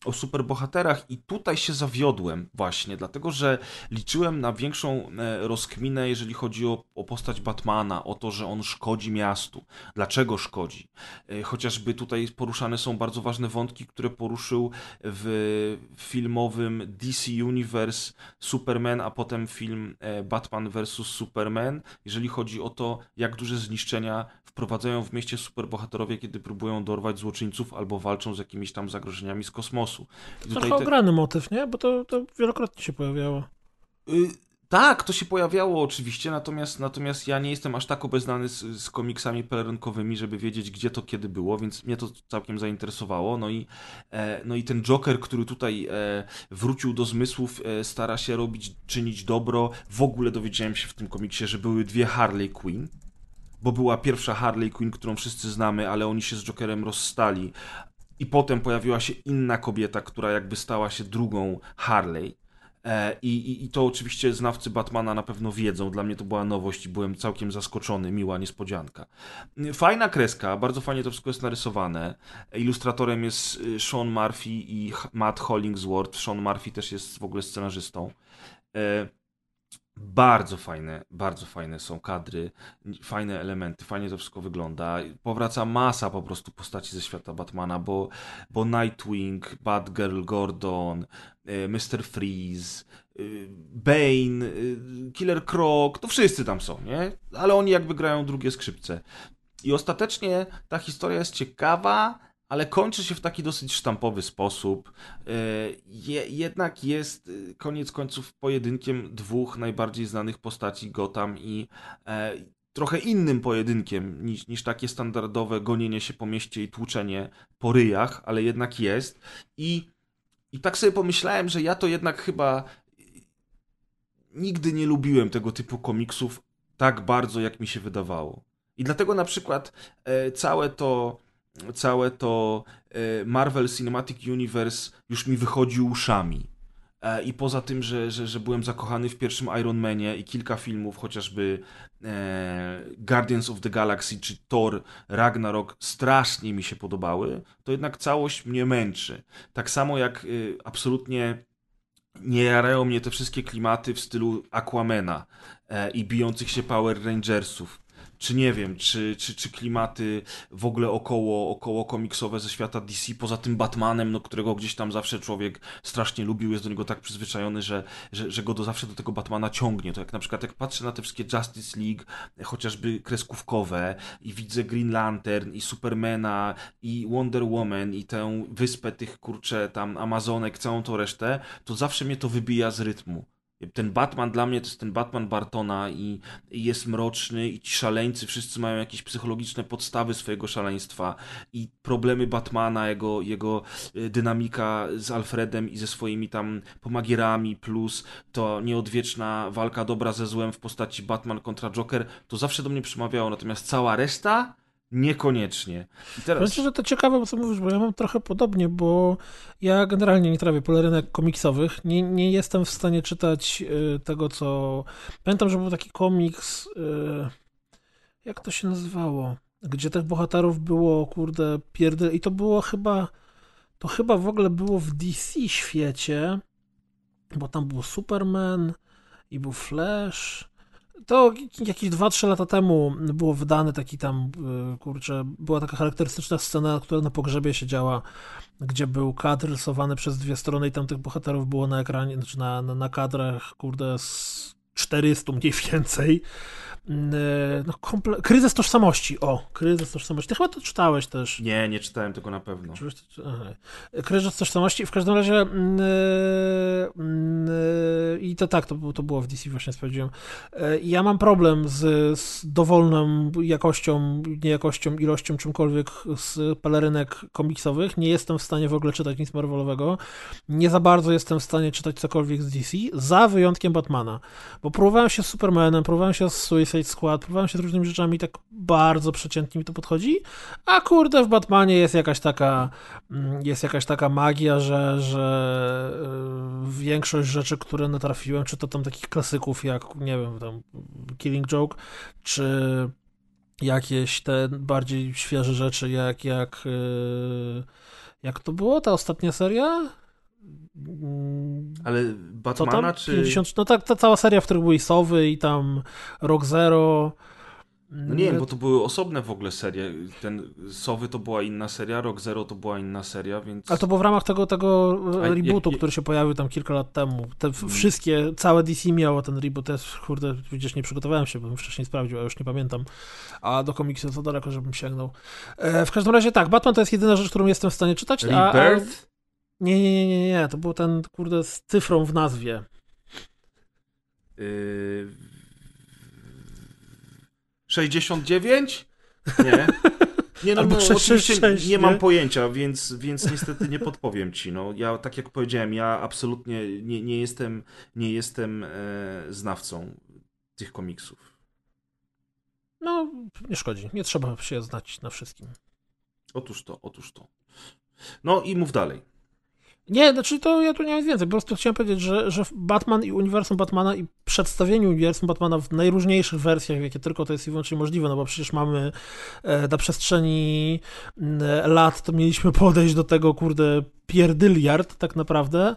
o superbohaterach i tutaj się zawiodłem właśnie, dlatego że liczyłem na większą e, rozkminę, jeżeli chodzi o, o postać Batmana, o to, że on szkodzi miastu. Dlaczego szkodzi? E, Chociażby tutaj poruszane są bardzo ważne wątki, które poruszył w filmowym DC Universe Superman, a potem film e, Batman vs. Superman, jeżeli chodzi o to, jak duże zniszczenia wprowadzają w mieście superbohaterowie, kiedy próbują dorwać złoczyńców albo walczą z jakimiś tam zagrożeniami z kosmosu. I Trochę ograny motyw, nie? Bo to, to wielokrotnie się pojawiało. Y, Tak, to się pojawiało oczywiście, natomiast, natomiast ja nie jestem aż tak obeznany z, z komiksami pelerynkowymi, żeby wiedzieć, gdzie to kiedy było, więc mnie to całkiem zainteresowało. No i, e, no i ten Joker, który tutaj e, wrócił do zmysłów, e, stara się robić, czynić dobro. W ogóle dowiedziałem się w tym komiksie, że były dwie Harley Quinn bo była pierwsza Harley Quinn, którą wszyscy znamy, ale oni się z Jokerem rozstali. I potem pojawiła się inna kobieta, która jakby stała się drugą Harley. E, I, i, I to oczywiście znawcy Batmana na pewno wiedzą. Dla mnie to była nowość i byłem całkiem zaskoczony, miła niespodzianka. Fajna kreska, bardzo fajnie to wszystko jest narysowane. Ilustratorem jest y, Sean Murphy i Matt Hollingsworth. Sean Murphy też jest w ogóle scenarzystą. Bardzo fajne, bardzo fajne są kadry, fajne elementy, fajnie to wszystko wygląda. Powraca masa po prostu postaci ze świata Batmana, bo, bo Nightwing, Batgirl, Gordon, y, Mr. Freeze, y, Bane, y, Killer Croc, to wszyscy tam są, nie? Ale oni jakby grają drugie skrzypce. I ostatecznie ta historia jest ciekawa, ale kończy się w taki dosyć sztampowy sposób. E, je, jednak jest e, koniec końców pojedynkiem dwóch najbardziej znanych postaci Gotham i e, trochę innym pojedynkiem niż, niż takie standardowe gonienie się po mieście i tłuczenie po ryjach, ale jednak jest. I, I tak sobie pomyślałem, że ja to jednak chyba nigdy nie lubiłem tego typu komiksów tak bardzo, jak mi się wydawało. I dlatego na przykład e, całe to całe to e, Marvel Cinematic Universe już mi wychodzi uszami. E, I poza tym, że, że, że byłem zakochany w pierwszym Iron Manie i kilka filmów, chociażby e, Guardians of the Galaxy czy Thor Ragnarok, strasznie mi się podobały, to jednak całość mnie męczy. Tak samo jak absolutnie nie jarają mnie te wszystkie klimaty w stylu Aquamena i bijących się Power Rangersów czy nie wiem, czy, czy, czy klimaty w ogóle około, około komiksowe ze świata DC, poza tym Batmanem, no, którego gdzieś tam zawsze człowiek strasznie lubił, jest do niego tak przyzwyczajony, że, że, że go do zawsze do tego Batmana ciągnie. To jak na przykład jak patrzę na te wszystkie Justice League, chociażby kreskówkowe i widzę Green Lantern i Supermana i Wonder Woman i tę wyspę tych kurcze tam Amazonek, całą tą resztę, to zawsze mnie to wybija z rytmu. Ten Batman dla mnie to jest ten Batman Bartona i, i, jest mroczny i ci szaleńcy wszyscy mają jakieś psychologiczne podstawy swojego szaleństwa i problemy Batmana, jego, jego e, dynamika z Alfredem i ze swoimi tam pomagierami plus to nieodwieczna walka dobra ze złem w postaci Batman kontra Joker, to zawsze do mnie przemawiało, natomiast cała reszta Niekoniecznie. Teraz... Myślę, że to ciekawe, co mówisz, bo ja mam trochę podobnie, bo ja generalnie nie trawię polerynek komiksowych. Nie, nie jestem w stanie czytać y, tego, co... Pamiętam, że był taki komiks... Y, jak to się nazywało? Gdzie tych bohaterów było, kurde, pierdel... I to było chyba... To chyba w ogóle było w DC świecie, bo tam był Superman i był Flash to jakieś 2-3 lata temu było wydane taki tam, y, kurczę, była taka charakterystyczna scena, która na pogrzebie się działa, gdzie był kadr rysowany przez dwie strony i tam tych bohaterów było na ekranie, znaczy na, na, na kadrach, kurde, z 400 mniej więcej. E, no, komple... Kryzys tożsamości. O, kryzys tożsamości. Ty chyba to czytałeś też. Nie, nie czytałem tego na pewno. Kryzys tożsamości. W każdym razie yy, i to tak, to, to było w DC, właśnie sprawdziłem. Yy, ja mam problem z, z dowolną jakością, niejakością, ilością, czymkolwiek z pelerynek komiksowych. Nie jestem w stanie w ogóle czytać nic Marvelowego. Nie za bardzo jestem w stanie czytać cokolwiek z DC, za wyjątkiem Batmana. Bo próbowałem się z Supermanem, próbowałem się z Suicide Suicide Squad, próbowałem się z różnymi rzeczami, tak bardzo przeciętnie mi to podchodzi, a kurde w Batmanie jest jakaś taka mm, jest jakaś taka magia, że, że y, większość rzeczy, które natrafiłem, czy to tam takich klasyków jak, nie wiem, tam Killing Joke, czy jakieś te bardziej świeże rzeczy, jak jak y, jak to było, ta ostatnia seria? Ale Batmana czy... 50, no tak, ta cała seria, w której były Sowy i tam Rock Zero. No nie wiem, bo to były osobne w ogóle serie. Ten Sowy to była inna seria, Rock Zero to była inna seria, więc... Ale to było w ramach tego, tego rebootu, jak, który się pojawił tam kilka lat temu. Te hmm. wszystkie, całe DC miało ten reboot. Ja, kurde, widzisz, nie przygotowałem się, bo bym wcześniej sprawdził, a już nie pamiętam. A do komiksu to daleko, żebym sięgnął. E, w każdym razie tak, Batman to jest jedyna rzecz, którą jestem w stanie czytać. Rebirth? Nie, nie, nie, nie, nie, to był ten, kurde, z cyfrą w nazwie. Yy... 69? Nie. Nie, no, Albo no 666, oczywiście nie nie? mam pojęcia, więc, więc niestety nie podpowiem ci. No, ja, tak jak powiedziałem, ja absolutnie nie, nie jestem, nie jestem e, znawcą tych komiksów. No, nie szkodzi. Nie trzeba się znać na wszystkim. Otóż to, otóż to. No i mów dalej. Nie, znaczy to ja tu nie mam więcej. Po prostu chciałem powiedzieć, że, że Batman i uniwersum Batmana i przedstawieniu uniwersum Batmana w najróżniejszych wersjach, jakie tylko to jest i wyłącznie możliwe, no bo przecież mamy e, na przestrzeni lat, to mieliśmy podejść do tego, kurde, pierdyliard tak naprawdę,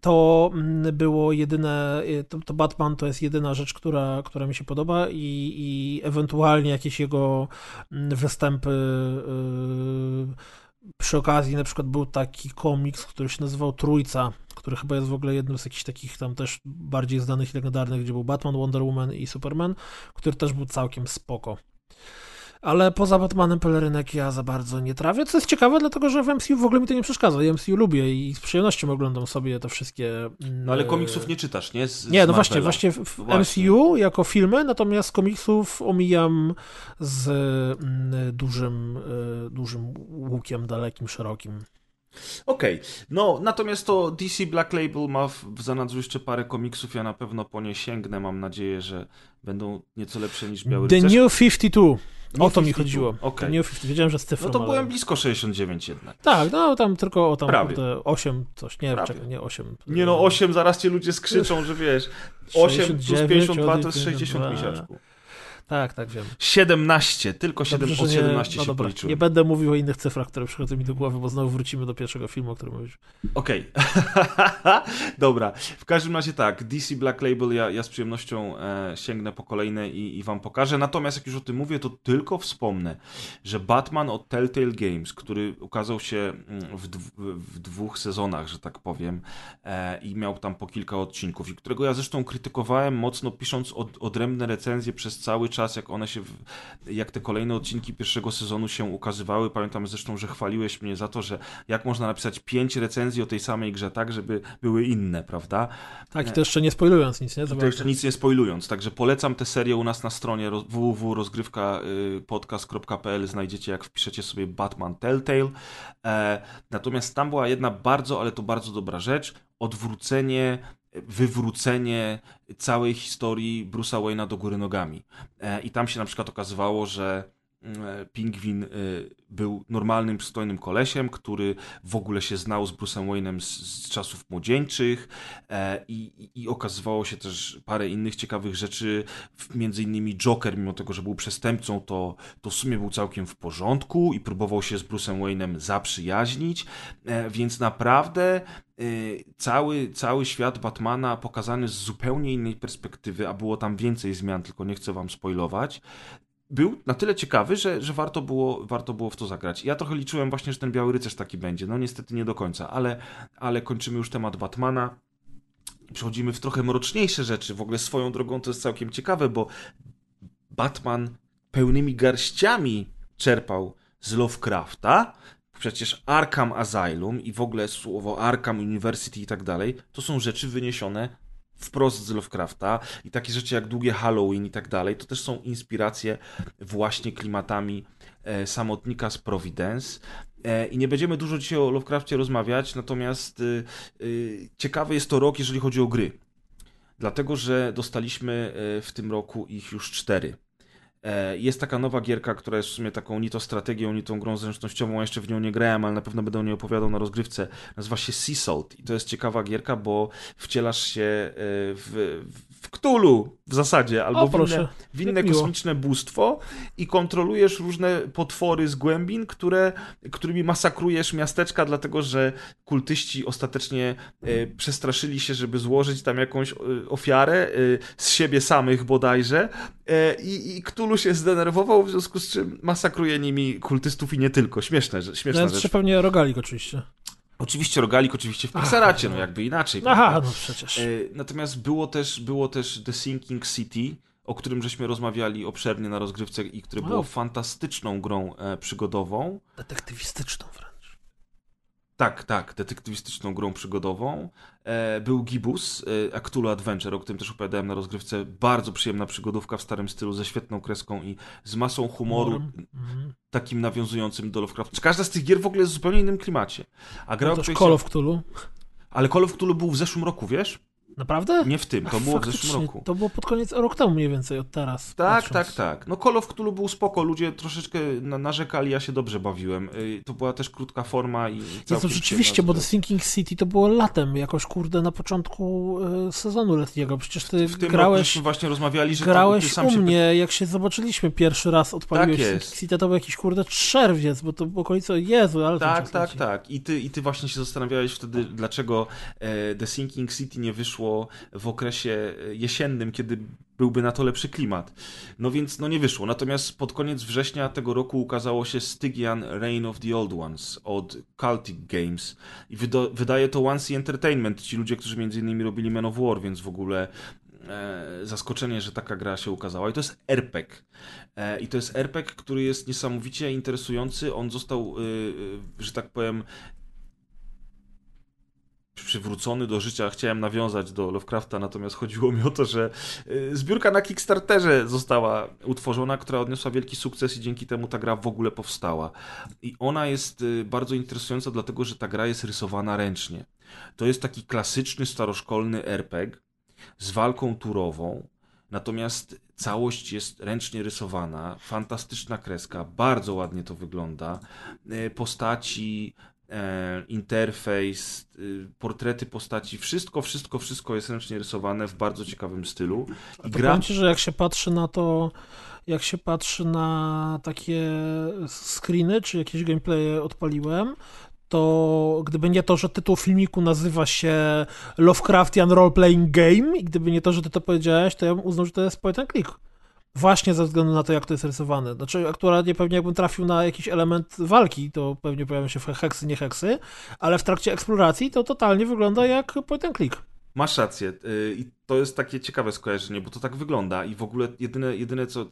to było jedyne, e, to, to Batman to jest jedyna rzecz, która, która mi się podoba i, i ewentualnie jakieś jego występy yy, przy okazji na przykład był taki komiks, który się nazywał Trójca, który chyba jest w ogóle jednym z jakichś takich tam też bardziej znanych i legendarnych, gdzie był Batman, Wonder Woman i Superman, który też był całkiem spoko. Ale poza Batmanem pelerynek ja za bardzo nie trawię, co jest ciekawe, dlatego że w MCU w ogóle mi to nie przeszkadza. Ja MCU lubię i z przyjemnością oglądam sobie te wszystkie... No ale komiksów nie czytasz, nie? Z, nie, z no właśnie, Marvela. właśnie w Właśnie. MCU jako filmy, natomiast komiksów omijam z mm, dużym, y, dużym łukiem, dalekim, szerokim. Okej, no natomiast to DC Black Label ma w, w zanadrzu jeszcze parę komiksów, ja na pewno po nie sięgnę, mam nadzieję, że będą nieco lepsze niż Biały The Rycerz. New 52. O to mi 52, chodziło. The New 50. Wiedziałem, że z cyfrą, No to ale- byłem blisko 69 jednak. Tak, no tam tylko o tam Prawie. kurde, 8 coś, nie, Prawie. czekaj, nie 8. Nie no, 8, zaraz cię ludzie skrzyczą, że wiesz, 8 plus 69, 52 to jest 60 52. Tak, tak, wiem. 17, tylko 7, Dobrze, od że nie- 17 no się dobra, policzyłem. Nie będę mówił o innych cyfrach, które przychodzą mi do głowy, bo znowu wrócimy do pierwszego filmu, o którym mówisz. Okej. Dobra. W każdym razie tak, DC Black Label ja, ja z przyjemnością e, sięgnę po kolejne i, i wam pokażę. Natomiast jak już o tym mówię, to tylko wspomnę, że Batman od Telltale Games, który ukazał się mm, w, dw- w dwóch sezonach, że tak powiem, e, i miał tam po kilka odcinków, i którego ja zresztą krytykowałem mocno, pisząc od, odrębne recenzje przez cały czas, jak one się, jak te kolejne odcinki pierwszego sezonu się ukazywały. Pamiętam zresztą, że chwaliłeś mnie za to, że jak można napisać pięć recenzji o tej samej grze tak, żeby były inne, prawda? Tak, i to jeszcze nie spoilując nic, nie? To jeszcze nic nie spoilując, także polecam tę serię u nas na stronie roz- www.rozgrywkapodcast.pl znajdziecie, jak wpiszecie sobie Batman Telltale. E, natomiast tam była jedna bardzo, ale to bardzo dobra rzecz, odwrócenie, wywrócenie całej historii Bruce'a Wayne'a do góry nogami. E, I tam się na przykład okazywało, że Pingwin e, był normalnym, przystojnym kolesiem, który w ogóle się znał z Bruce'em Wayne'em z, z czasów młodzieńczych e, i, i- i okazywało się też parę innych ciekawych rzeczy, między innymi Joker, mimo tego, że był przestępcą, to, to w sumie był całkiem w porządku i próbował się z Bruce'em Wayne'em zaprzyjaźnić, e, więc naprawdę cały, cały świat Batmana pokazany z zupełnie innej perspektywy, a było tam więcej zmian, tylko nie chcę wam spoilować, był na tyle ciekawy, że, że warto, było, warto było w to zagrać. Ja trochę liczyłem właśnie, że ten Biały Rycerz taki będzie. No niestety nie do końca, ale, ale kończymy już temat Batmana. Przechodzimy w trochę mroczniejsze rzeczy. W ogóle swoją drogą to jest całkiem ciekawe, bo Batman pełnymi garściami czerpał z Lovecrafta. Przecież Arkham Asylum i w ogóle słowo Arkham University i tak dalej, to są rzeczy wyniesione wprost z Lovecrafta i takie rzeczy jak długie Halloween i tak dalej, to też są inspiracje właśnie klimatami e, samotnika z Providence. E, I nie będziemy dużo dzisiaj o Lovecraftie rozmawiać, natomiast y, y, ciekawy jest to rok, jeżeli chodzi o gry. Dlatego, że dostaliśmy e, w tym roku ich już cztery. E, Jest taka nowa gierka, która jest w sumie taką ni to strategią, ni tą grą zręcznościową. Ja jeszcze w nią nie grałem, ale na pewno będę o niej opowiadał na rozgrywce. Nazywa się Sea Salt i to jest ciekawa gierka, bo wcielasz się e, w, w Cthulhu w zasadzie, albo O, w inne, w inne kosmiczne bóstwo i kontrolujesz różne potwory z głębin, które, którymi masakrujesz miasteczka, dlatego że kultyści ostatecznie e, przestraszyli się, żeby złożyć tam jakąś e, ofiarę e, z siebie samych bodajże e, i, i Cthulhu się zdenerwował, w związku z czym masakruje nimi kultystów i nie tylko. Śmieszne, śmieszna No, rzecz. pewnie rogalik oczywiście. Oczywiście Rogalik, oczywiście w Pixaracie, no jakby inaczej. Aha, prawda? no przecież. E, Natomiast było też, było też The Sinking City, o którym żeśmy rozmawiali obszernie na rozgrywce i które było Wow. fantastyczną grą e, przygodową. Detektywistyczną wręcz. Tak, tak, detektywistyczną grą przygodową. E, był Gibus, e, Adventure, o którym też opowiadałem na rozgrywce. Bardzo przyjemna przygodówka w starym stylu, ze świetną kreską i z masą humoru, Mhm. takim nawiązującym do Lovecrafta. Każda z tych gier w ogóle jest w zupełnie innym klimacie. A gra, No też Call of Cthulhu. Ale Call of Cthulhu był w zeszłym roku, wiesz? Naprawdę? Nie w tym, to A, było w zeszłym roku. To było pod koniec rok temu mniej więcej od teraz. Tak, patrząc. tak, tak. No Call of Cthulhu był spoko, ludzie troszeczkę na- narzekali, ja się dobrze bawiłem. Y, To była też krótka forma i to rzeczywiście, bo The. Sinking City to było latem, jakoś kurde na początku e, sezonu letniego. Przecież ty W tym roku grałeś, żeśmy właśnie rozmawiali, że tam, grałeś sam u się mnie, jak się zobaczyliśmy pierwszy raz, odpaliłeś Tak Sinking. City, to był jakiś kurde czerwiec, bo to było okolice, Jezu, ale Tak, tak, leci. tak. I ty, I ty właśnie się zastanawiałeś wtedy, dlaczego e, The Sinking City nie wyszło w okresie e, jesiennym, kiedy byłby na to lepszy klimat. No więc no nie wyszło. Natomiast pod koniec września tego roku ukazało się Stygian Reign of the Old Ones od Celtic Games. I wydo- wydaje to One Entertainment, ci ludzie, którzy między innymi robili Men of War, więc w ogóle e, zaskoczenie, że taka gra się ukazała. I to jest RPG. E, I to jest RPG, który jest niesamowicie interesujący. On został, że tak powiem, przywrócony do życia. Chciałem nawiązać do Lovecrafta, natomiast chodziło mi o to, że y, zbiórka na Kickstarterze została utworzona, która odniosła wielki sukces i dzięki temu ta gra w ogóle powstała. I ona jest y, bardzo interesująca, dlatego że ta gra jest rysowana ręcznie. To jest taki klasyczny, staroszkolny RPG z walką turową, natomiast całość jest ręcznie rysowana, fantastyczna kreska, bardzo ładnie to wygląda. Y, Postaci, interfejs, y, portrety postaci, wszystko, wszystko, wszystko jest ręcznie rysowane w bardzo ciekawym stylu. I gra... powiem ci, że jak się patrzy na to, jak się patrzy na takie screeny, czy jakieś gameplaye odpaliłem, to gdyby nie to, że tytuł filmiku nazywa się Lovecraftian Role Playing Game i gdyby nie to, że ty to powiedziałeś, to ja bym uznał, że to jest point and click. Właśnie ze względu na to, jak to jest rysowane. Znaczy, aktualnie pewnie jakbym trafił na jakiś element walki, to pewnie pojawią się heksy, nie heksy, ale w trakcie eksploracji to totalnie wygląda jak point and click. Masz rację. y, to jest takie ciekawe skojarzenie, bo to tak wygląda i w ogóle jedyne, jedyne co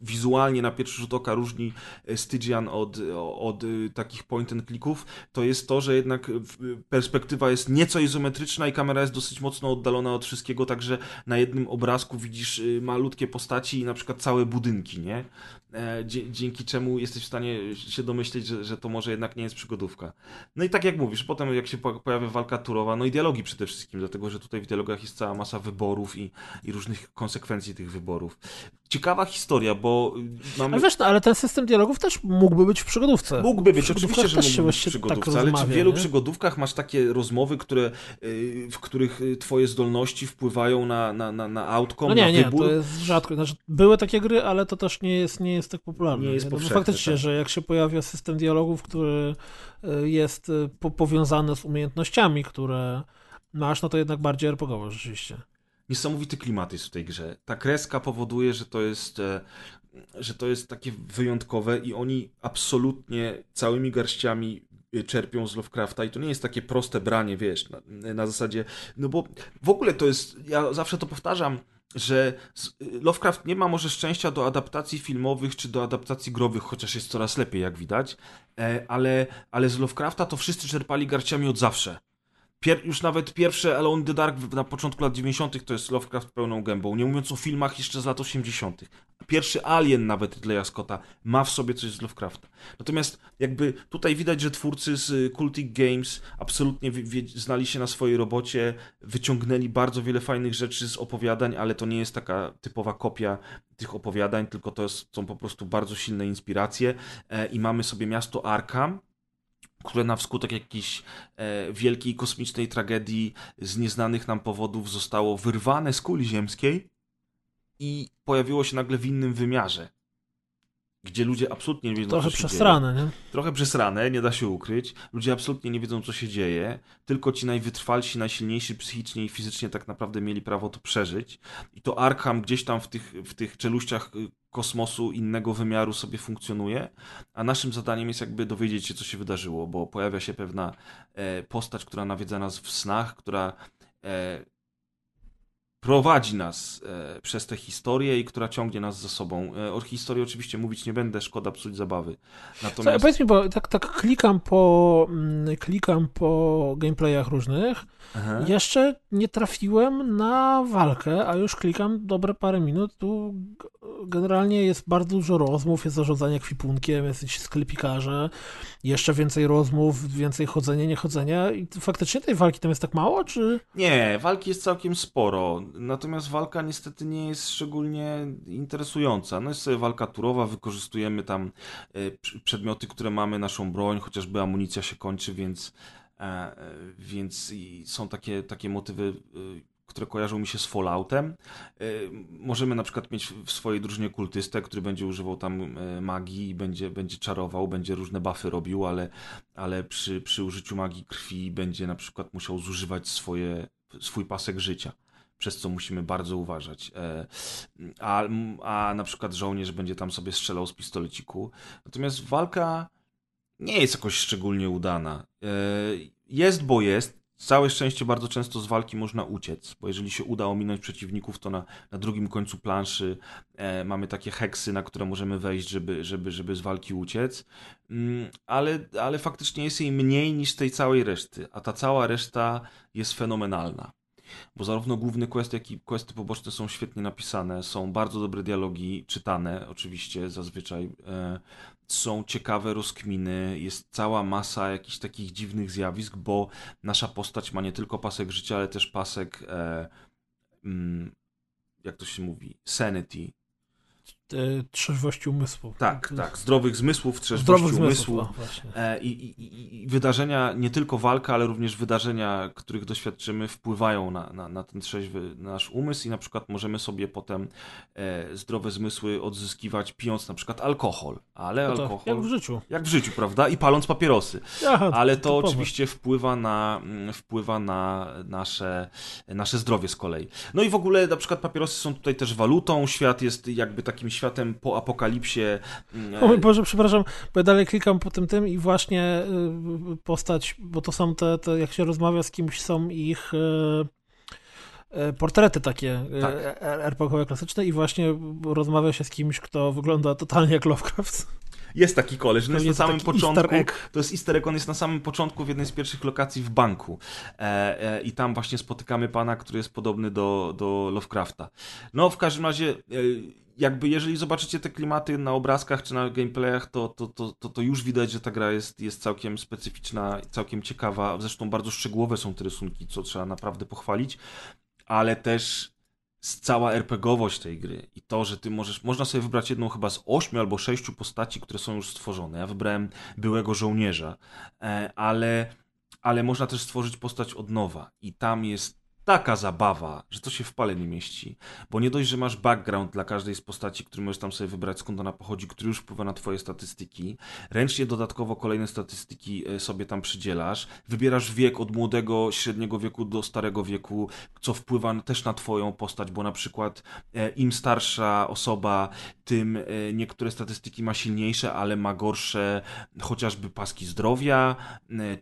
wizualnie na pierwszy rzut oka różni y, Stygian od, od y, takich point and clicków, to jest to, że jednak y, perspektywa jest nieco izometryczna i kamera jest dosyć mocno oddalona od wszystkiego, także na jednym obrazku widzisz malutkie postaci i na przykład całe budynki, nie? E, Dzięki czemu jesteś w stanie się domyśleć, że, że to może jednak nie jest przygodówka. No i tak jak mówisz, potem jak się po- pojawia walka turowa, no i dialogi przede wszystkim, dlatego że tutaj w dialogach jest cała masa wyborów i, i różnych konsekwencji tych wyborów. Ciekawa historia, bo mamy... Ale wiesz, no, ale ten system dialogów też mógłby być w przygodówce. Mógłby być, oczywiście, że mógłby być w właściwie przygodówce, tak ale czy w wielu nie? przygodówkach masz takie rozmowy, które, y, w których y, twoje zdolności wpływają na, na, na, na outcome, No nie, na nie, wybór? to jest rzadko. Znaczy, były takie gry, ale to też nie jest, nie jest tak popularne. Nie jest No faktycznie, tak. że jak się pojawia system dialogów, który y, jest po, powiązany z umiejętnościami, które masz, no to jednak bardziej RPGowo rzeczywiście. Niesamowity klimat jest w tej grze. Ta kreska powoduje, że to jest, e, że to jest takie wyjątkowe i oni absolutnie całymi garściami e, czerpią z Lovecrafta i to nie jest takie proste branie, wiesz, na, na zasadzie, no bo w ogóle to jest, ja zawsze to powtarzam, że s- Lovecraft nie ma może szczęścia do adaptacji filmowych czy do adaptacji growych, chociaż jest coraz lepiej, jak widać, e, ale, ale z Lovecrafta to wszyscy czerpali garściami od zawsze. Pier, już nawet pierwsze Alone in the Dark na początku lat 90. to jest Lovecraft pełną gębą, nie mówiąc o filmach jeszcze z lat 80. Pierwszy Alien nawet Ridleya Scotta ma w sobie coś z Lovecrafta. Natomiast jakby tutaj widać, że twórcy z y, Cultic Games absolutnie znali się na swojej robocie, wyciągnęli bardzo wiele fajnych rzeczy z opowiadań, ale to nie jest taka typowa kopia tych opowiadań, tylko to jest, są po prostu bardzo silne inspiracje e, i mamy sobie miasto Arkham, które na wskutek jakiejś e, wielkiej kosmicznej tragedii z nieznanych nam powodów zostało wyrwane z kuli ziemskiej i pojawiło się nagle w innym wymiarze, gdzie ludzie absolutnie nie wiedzą, Trochę co się dzieje. przesrane, nie? Trochę przesrane, nie da się ukryć. Ludzie absolutnie nie wiedzą, co się dzieje. Tylko ci najwytrwalsi, najsilniejsi psychicznie i fizycznie tak naprawdę mieli prawo to przeżyć. I to Arkham gdzieś tam w tych, w tych czeluściach y, kosmosu innego wymiaru sobie funkcjonuje. A naszym zadaniem jest jakby dowiedzieć się, co się wydarzyło, bo pojawia się pewna e, postać, która nawiedza nas w snach, która e, prowadzi nas e, przez tę historię i która ciągnie nas za sobą. E, o historii oczywiście mówić nie będę, szkoda psuć zabawy. Natomiast... Co, powiedz mi, bo tak, tak klikam, po, mm, klikam po gameplayach różnych, Aha. jeszcze nie trafiłem na walkę, a już klikam dobre parę minut. Tu generalnie jest bardzo dużo rozmów, jest zarządzanie kwipunkiem, jest sklepikarze, jeszcze więcej rozmów, więcej chodzenia, niechodzenia i faktycznie tej walki tam jest tak mało, czy... Nie, walki jest całkiem sporo, natomiast walka niestety nie jest szczególnie interesująca. No jest sobie walka turowa, wykorzystujemy tam e, przedmioty, które mamy, naszą broń, chociażby amunicja się kończy, więc e, e, więc są takie, takie motywy które kojarzą mi się z Falloutem. Możemy na przykład mieć w swojej drużynie kultystę, który będzie używał tam magii i będzie, będzie czarował, będzie różne buffy robił, ale, ale przy, przy użyciu magii krwi będzie na przykład musiał zużywać swoje, swój pasek życia przez co musimy bardzo uważać. E, a, a na przykład żołnierz będzie tam sobie strzelał z pistoleciku. Natomiast walka nie jest jakoś szczególnie udana. E, jest, bo jest. Całe szczęście bardzo często z walki można uciec, bo jeżeli się uda ominąć przeciwników, to na, na drugim końcu planszy e, mamy takie heksy, na które możemy wejść, żeby, żeby, żeby z walki uciec. Mm, ale, ale faktycznie jest jej mniej niż tej całej reszty, a ta cała reszta jest fenomenalna bo zarówno główny quest, jak i questy poboczne są świetnie napisane, są bardzo dobre dialogi, czytane oczywiście zazwyczaj, e, są ciekawe rozkminy, jest cała masa jakichś takich dziwnych zjawisk, bo nasza postać ma nie tylko pasek życia, ale też pasek, e, mm, jak to się mówi, sanity, trzeźwości umysłu. Tak, tak. Zdrowych zmysłów, trzeźwości Zdrowych umysłu. Zmysłów, e, I, i, I, wydarzenia, nie tylko walka, ale również wydarzenia, których doświadczymy, wpływają na, na, na ten trzeźwy nasz umysł i na przykład możemy sobie potem e, zdrowe zmysły odzyskiwać pijąc na przykład alkohol. Ale no tak, alkohol... Jak w życiu. Jak w życiu, prawda? I paląc papierosy. Aha, ale to, to oczywiście wpływa na, mm, wpływa na nasze, nasze zdrowie z kolei. No i w ogóle na przykład papierosy są tutaj też walutą, świat jest jakby takim światem po apokalipsie. Mm, o mój Boże, przepraszam, bo ja dalej klikam po tym tym i właśnie y, postać, bo to są te, te jak się rozmawia z kimś, są ich y, y, portrety takie tak. RPG klasyczne i właśnie rozmawia się z kimś, kto wygląda totalnie jak Lovecraft. Jest taki koleż, no jest na samym początku. To jest easter egg, on jest na samym początku w jednej z pierwszych lokacji w banku. E, e, I tam właśnie spotykamy pana, który jest podobny do, do Lovecrafta. No, w każdym razie. E, jakby jeżeli zobaczycie te klimaty na obrazkach czy na gameplayach, to, to, to, to, to już widać, że ta gra jest, jest całkiem specyficzna, całkiem ciekawa. Zresztą bardzo szczegółowe są te rysunki, co trzeba naprawdę pochwalić, ale też cała RPGowość tej gry i to, że ty możesz, można sobie wybrać jedną chyba z ośmiu albo sześciu postaci, które są już stworzone. Ja wybrałem byłego żołnierza, e, ale, ale można też stworzyć postać od nowa i tam jest taka zabawa, że to się w pale nie mieści. Bo nie dość, że masz background dla każdej z postaci, który możesz tam sobie wybrać, skąd ona pochodzi, który już wpływa na twoje statystyki. Ręcznie dodatkowo kolejne statystyki e, sobie tam przydzielasz. Wybierasz wiek od młodego, średniego wieku do starego wieku, co wpływa też na twoją postać, bo na przykład e, im starsza osoba, tym e, niektóre statystyki ma silniejsze, ale ma gorsze chociażby paski zdrowia,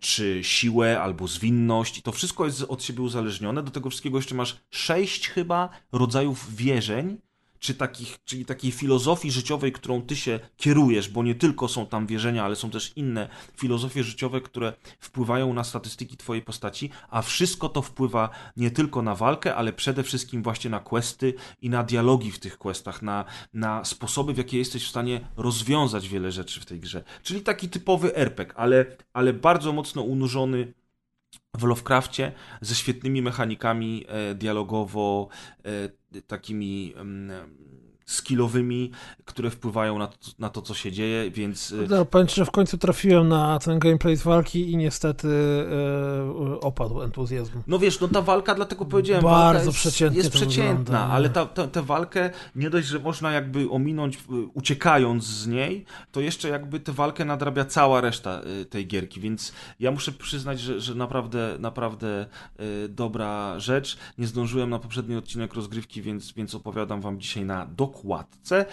czy siłę, albo zwinność. I to wszystko jest od siebie uzależnione. Do tego wszystkiego jeszcze masz sześć chyba rodzajów wierzeń, czy takich, czyli takiej filozofii życiowej, którą ty się kierujesz, bo nie tylko są tam wierzenia, ale są też inne filozofie życiowe, które wpływają na statystyki twojej postaci, a wszystko to wpływa nie tylko na walkę, ale przede wszystkim właśnie na questy i na dialogi w tych questach, na, na sposoby, w jakie jesteś w stanie rozwiązać wiele rzeczy w tej grze. Czyli taki typowy RPG, ale, ale bardzo mocno unurzony w Lovecraftie ze świetnymi mechanikami e, dialogowo, e, takimi skillowymi, które wpływają na to, na to co się dzieje, więc... Y, no, powiem że w końcu trafiłem na ten gameplay z walki i niestety e, opadł entuzjazm. No wiesz, no ta walka, dlatego powiedziałem, Bardzo jest, przeciętnie jest przeciętna, wygląda. ale ta, ta, tę walkę nie dość, że można jakby ominąć uciekając z niej, to jeszcze jakby tę walkę nadrabia cała reszta y, tej gierki, więc ja muszę przyznać, że, że naprawdę, naprawdę y, dobra rzecz. Nie zdążyłem na poprzedni odcinek rozgrywki, więc, więc opowiadam wam dzisiaj na dokładnie dokładce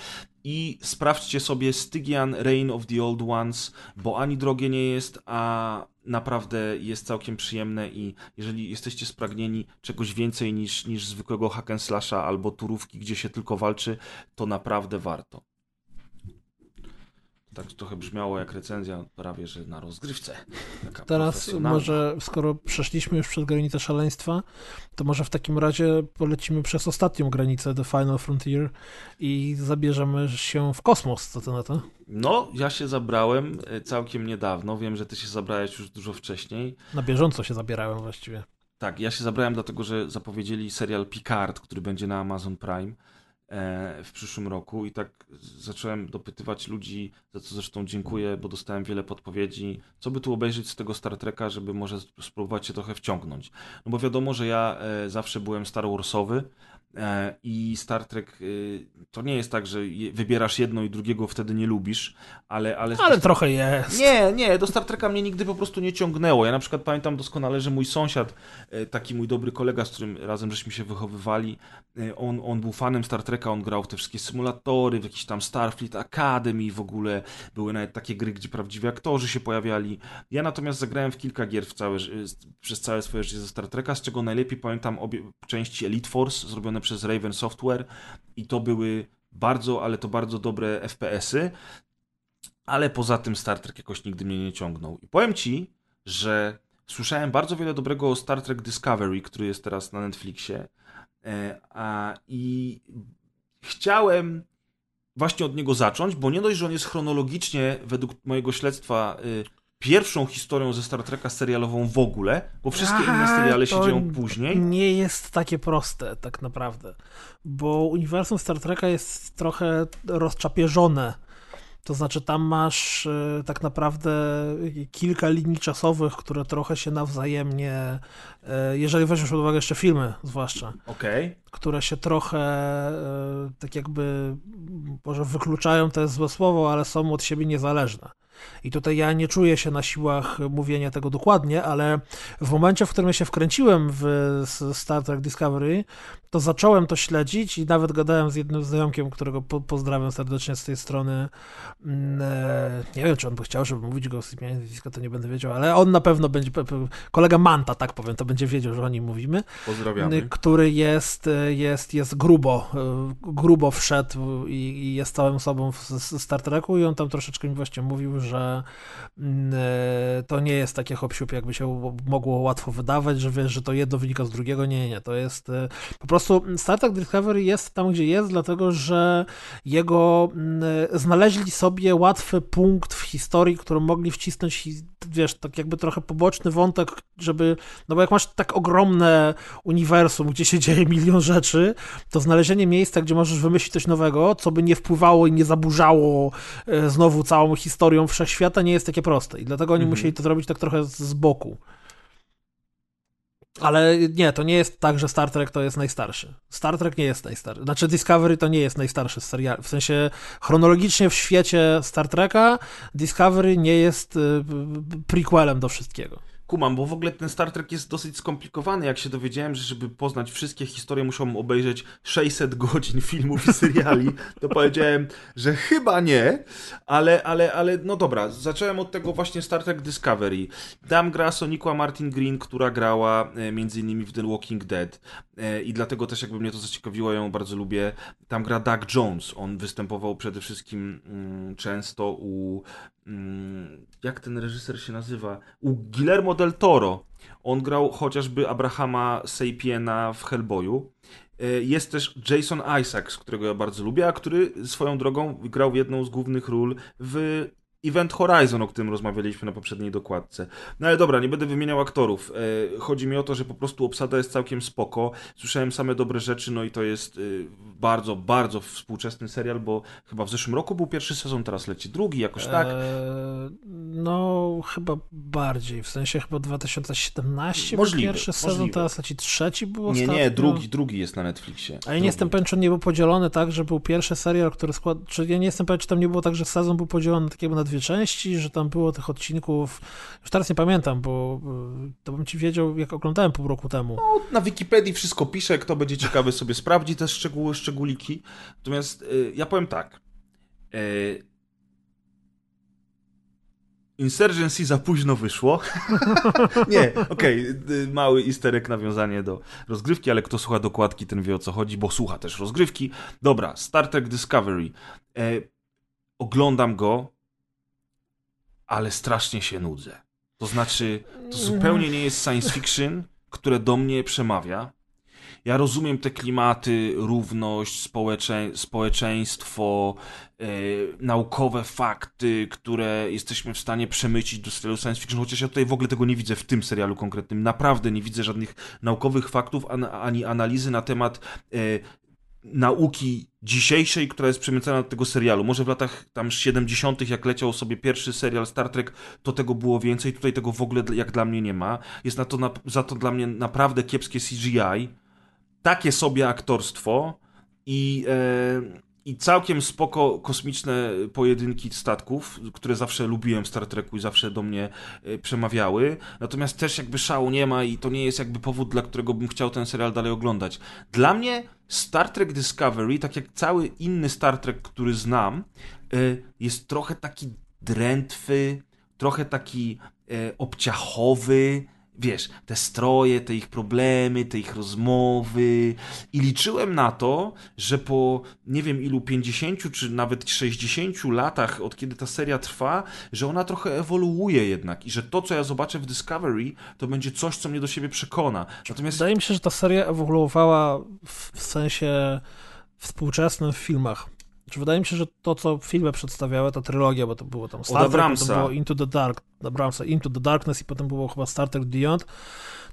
i sprawdźcie sobie Stygian Reign of the Old Ones, bo ani drogie nie jest, a naprawdę jest całkiem przyjemne i jeżeli jesteście spragnieni czegoś więcej niż, niż zwykłego hack slasha albo turówki, gdzie się tylko walczy, to naprawdę warto. Tak trochę brzmiało jak recenzja prawie, że na rozgrywce. Taka Teraz może, skoro przeszliśmy już przez granicę szaleństwa, to może w takim razie polecimy przez ostatnią granicę, The Final Frontier i zabierzemy się w kosmos, co ty na to? No, ja się zabrałem e, całkiem niedawno. Wiem, że ty się zabrałeś już dużo wcześniej. Na bieżąco się zabierałem właściwie. Tak, ja się zabrałem dlatego, że zapowiedzieli serial Picard, który będzie na Amazon Prime w przyszłym roku i tak zacząłem dopytywać ludzi, za co zresztą dziękuję, bo dostałem wiele podpowiedzi, co by tu obejrzeć z tego Star Treka, żeby może spróbować się trochę wciągnąć. No bo wiadomo, że ja e, zawsze byłem Star Warsowy e, i Star Trek e, to nie jest tak, że wybierasz jedno i drugiego wtedy nie lubisz, ale... Ale, Ale trochę jest. nie, nie, do Star Treka mnie nigdy po prostu nie ciągnęło. Ja na przykład pamiętam doskonale, że mój sąsiad, e, taki mój dobry kolega, z którym razem żeśmy się wychowywali, e, on, on był fanem Star Treka, on grał w te wszystkie symulatory, w jakiś tam Starfleet Academy w ogóle. Były nawet takie gry, gdzie prawdziwi aktorzy się pojawiali. Ja natomiast zagrałem w kilka gier w całe, przez całe swoje życie ze Star Treka, z czego najlepiej pamiętam obie części Elite Force, zrobione przez Raven Software i to były bardzo, ale to bardzo dobre FPS-y ale poza tym Star Trek jakoś nigdy mnie nie ciągnął. I powiem ci, że słyszałem bardzo wiele dobrego o Star Trek Discovery, który jest teraz na Netflixie. E, a, I chciałem właśnie od niego zacząć, bo nie dość, że on jest chronologicznie, według mojego śledztwa, y, pierwszą historią ze Star Treka serialową w ogóle, bo wszystkie inne Aha, seriale się dzieją później. Nie jest takie proste, tak naprawdę. Bo uniwersum Star Treka jest trochę rozczapieżone. To znaczy, tam masz e, tak naprawdę kilka linii czasowych, które trochę się nawzajemnie, e, jeżeli weźmiesz pod uwagę jeszcze filmy, zwłaszcza, Okej. które się trochę e, tak jakby, może wykluczają, to jest złe słowo, ale są od siebie niezależne. I tutaj ja nie czuję się na siłach mówienia tego dokładnie, ale w momencie, w którym ja się wkręciłem w Star Trek Discovery, to zacząłem to śledzić i nawet gadałem z jednym znajomkiem, którego po, pozdrawiam serdecznie z tej strony. Mm, e, Nie wiem, czy on by chciał, żeby mówić go z imienia nazwiska, to nie będę wiedział, ale on na pewno będzie, kolega Manta, tak powiem, to będzie wiedział, że o nim mówimy Pozdrawiamy. który jest, jest, jest grubo, y, grubo wszedł i, i jest całą osobą w Star Treku i on tam troszeczkę mi właśnie mówił, że mm, e, to nie jest takie hop jakby się mogło łatwo wydawać, że wiesz, że to jedno wynika z drugiego, nie, nie, to jest e, po prostu Star Trek Discovery jest tam, gdzie jest, dlatego, że jego mm, znaleźli sobie łatwy punkt w historii, którą mogli wcisnąć, wiesz, tak jakby trochę poboczny wątek, żeby, no bo jak masz tak ogromne uniwersum, gdzie się dzieje milion rzeczy, to znalezienie miejsca, gdzie możesz wymyślić coś nowego, co by nie wpływało i nie zaburzało e, znowu całą historią wszechświata, nie jest takie proste. I dlatego oni Mhm. musieli to zrobić tak trochę z, z boku. Ale nie, to nie jest tak, że Star Trek to jest najstarszy. Star Trek nie jest najstarszy. Znaczy Discovery to nie jest najstarszy z seriali. W sensie chronologicznie w świecie Star Treka Discovery nie jest y, prequelem do wszystkiego. Kumam, bo w ogóle ten Star Trek jest dosyć skomplikowany. Jak się dowiedziałem, że żeby poznać wszystkie historie, musiałbym obejrzeć 600 godzin filmów i seriali, to powiedziałem, że chyba nie, ale, ale, ale no dobra. Zacząłem od tego właśnie Star Trek Discovery. Tam gra Sonikła Martin Green, która grała e, między innymi w The Walking Dead e, i dlatego też jakby mnie to zaciekawiło, ją bardzo lubię. Tam gra Doug Jones. On występował przede wszystkim mm, często u jak ten reżyser się nazywa? U Guillermo del Toro. On grał chociażby Abrahama Sapiena w Hellboyu. E, Jest też Jason Isaacs, którego ja bardzo lubię, a który swoją drogą grał jedną z głównych ról w Event Horizon, o którym rozmawialiśmy na poprzedniej dokładce. No ale dobra, nie będę wymieniał aktorów. E, Chodzi mi o to, że po prostu obsada jest całkiem spoko. Słyszałem same dobre rzeczy, no i to jest y, bardzo, bardzo współczesny serial, bo chyba w zeszłym roku był pierwszy sezon, teraz leci drugi, jakoś tak. Eee, no, chyba bardziej. W sensie chyba 2017 Możliwe, był pierwszy sezon, możliwe. teraz leci trzeci był Nie, ostatnio. nie, drugi, drugi jest na Netflixie. A ja nie jestem pewien, czy on nie był podzielony tak, że był pierwszy serial, który skład... Czy ja nie jestem pewien, czy tam nie było tak, że sezon był podzielony tak jakby na dwie dwie części, że tam było tych odcinków, już teraz nie pamiętam, bo y, to bym ci wiedział, jak oglądałem pół roku temu. No, na Wikipedii wszystko pisze, kto będzie ciekawy sobie sprawdzi te szczegóły, szczególiki. Natomiast y, ja powiem tak. Y, Insurgency za późno wyszło. nie, okej, okay, mały isterek nawiązanie do rozgrywki, ale kto słucha dokładki, ten wie o co chodzi, bo słucha też rozgrywki. Dobra, Star Trek Discovery. E, oglądam go, ale strasznie się nudzę. To znaczy, to zupełnie nie jest science fiction, które do mnie przemawia. Ja rozumiem te klimaty, równość, społecze, społeczeństwo, e, naukowe fakty, które jesteśmy w stanie przemycić do serialu science fiction, chociaż ja tutaj w ogóle tego nie widzę w tym serialu konkretnym. Naprawdę nie widzę żadnych naukowych faktów ani analizy na temat e, nauki dzisiejszej, która jest przemycana do tego serialu. Może w latach tam 70., jak leciał sobie pierwszy serial Star Trek, to tego było więcej. Tutaj tego w ogóle jak dla mnie nie ma. Jest na to na, za to dla mnie naprawdę kiepskie CGI takie sobie aktorstwo i, e, i całkiem spoko kosmiczne pojedynki statków, które zawsze lubiłem w Star Treku i zawsze do mnie e, przemawiały. Natomiast też jakby szału nie ma i to nie jest jakby powód, dla którego bym chciał ten serial dalej oglądać. Dla mnie Star Trek Discovery, tak jak cały inny Star Trek, który znam, e, jest trochę taki drętwy, trochę taki e, obciachowy, wiesz, te stroje, te ich problemy, te ich rozmowy i liczyłem na to, że po nie wiem ilu 50 czy nawet 60 latach od kiedy ta seria trwa, że ona trochę ewoluuje jednak i że to co ja zobaczę w Discovery to będzie coś co mnie do siebie przekona. Natomiast wydaje mi się, że ta seria ewoluowała w sensie współczesnym w filmach. Czy wydaje mi się, że to, co filmy przedstawiały, ta trylogia, bo to było tam Star Trek, potem było Into the Dark, Abramsa, Into the Darkness i potem było chyba Star Trek Beyond,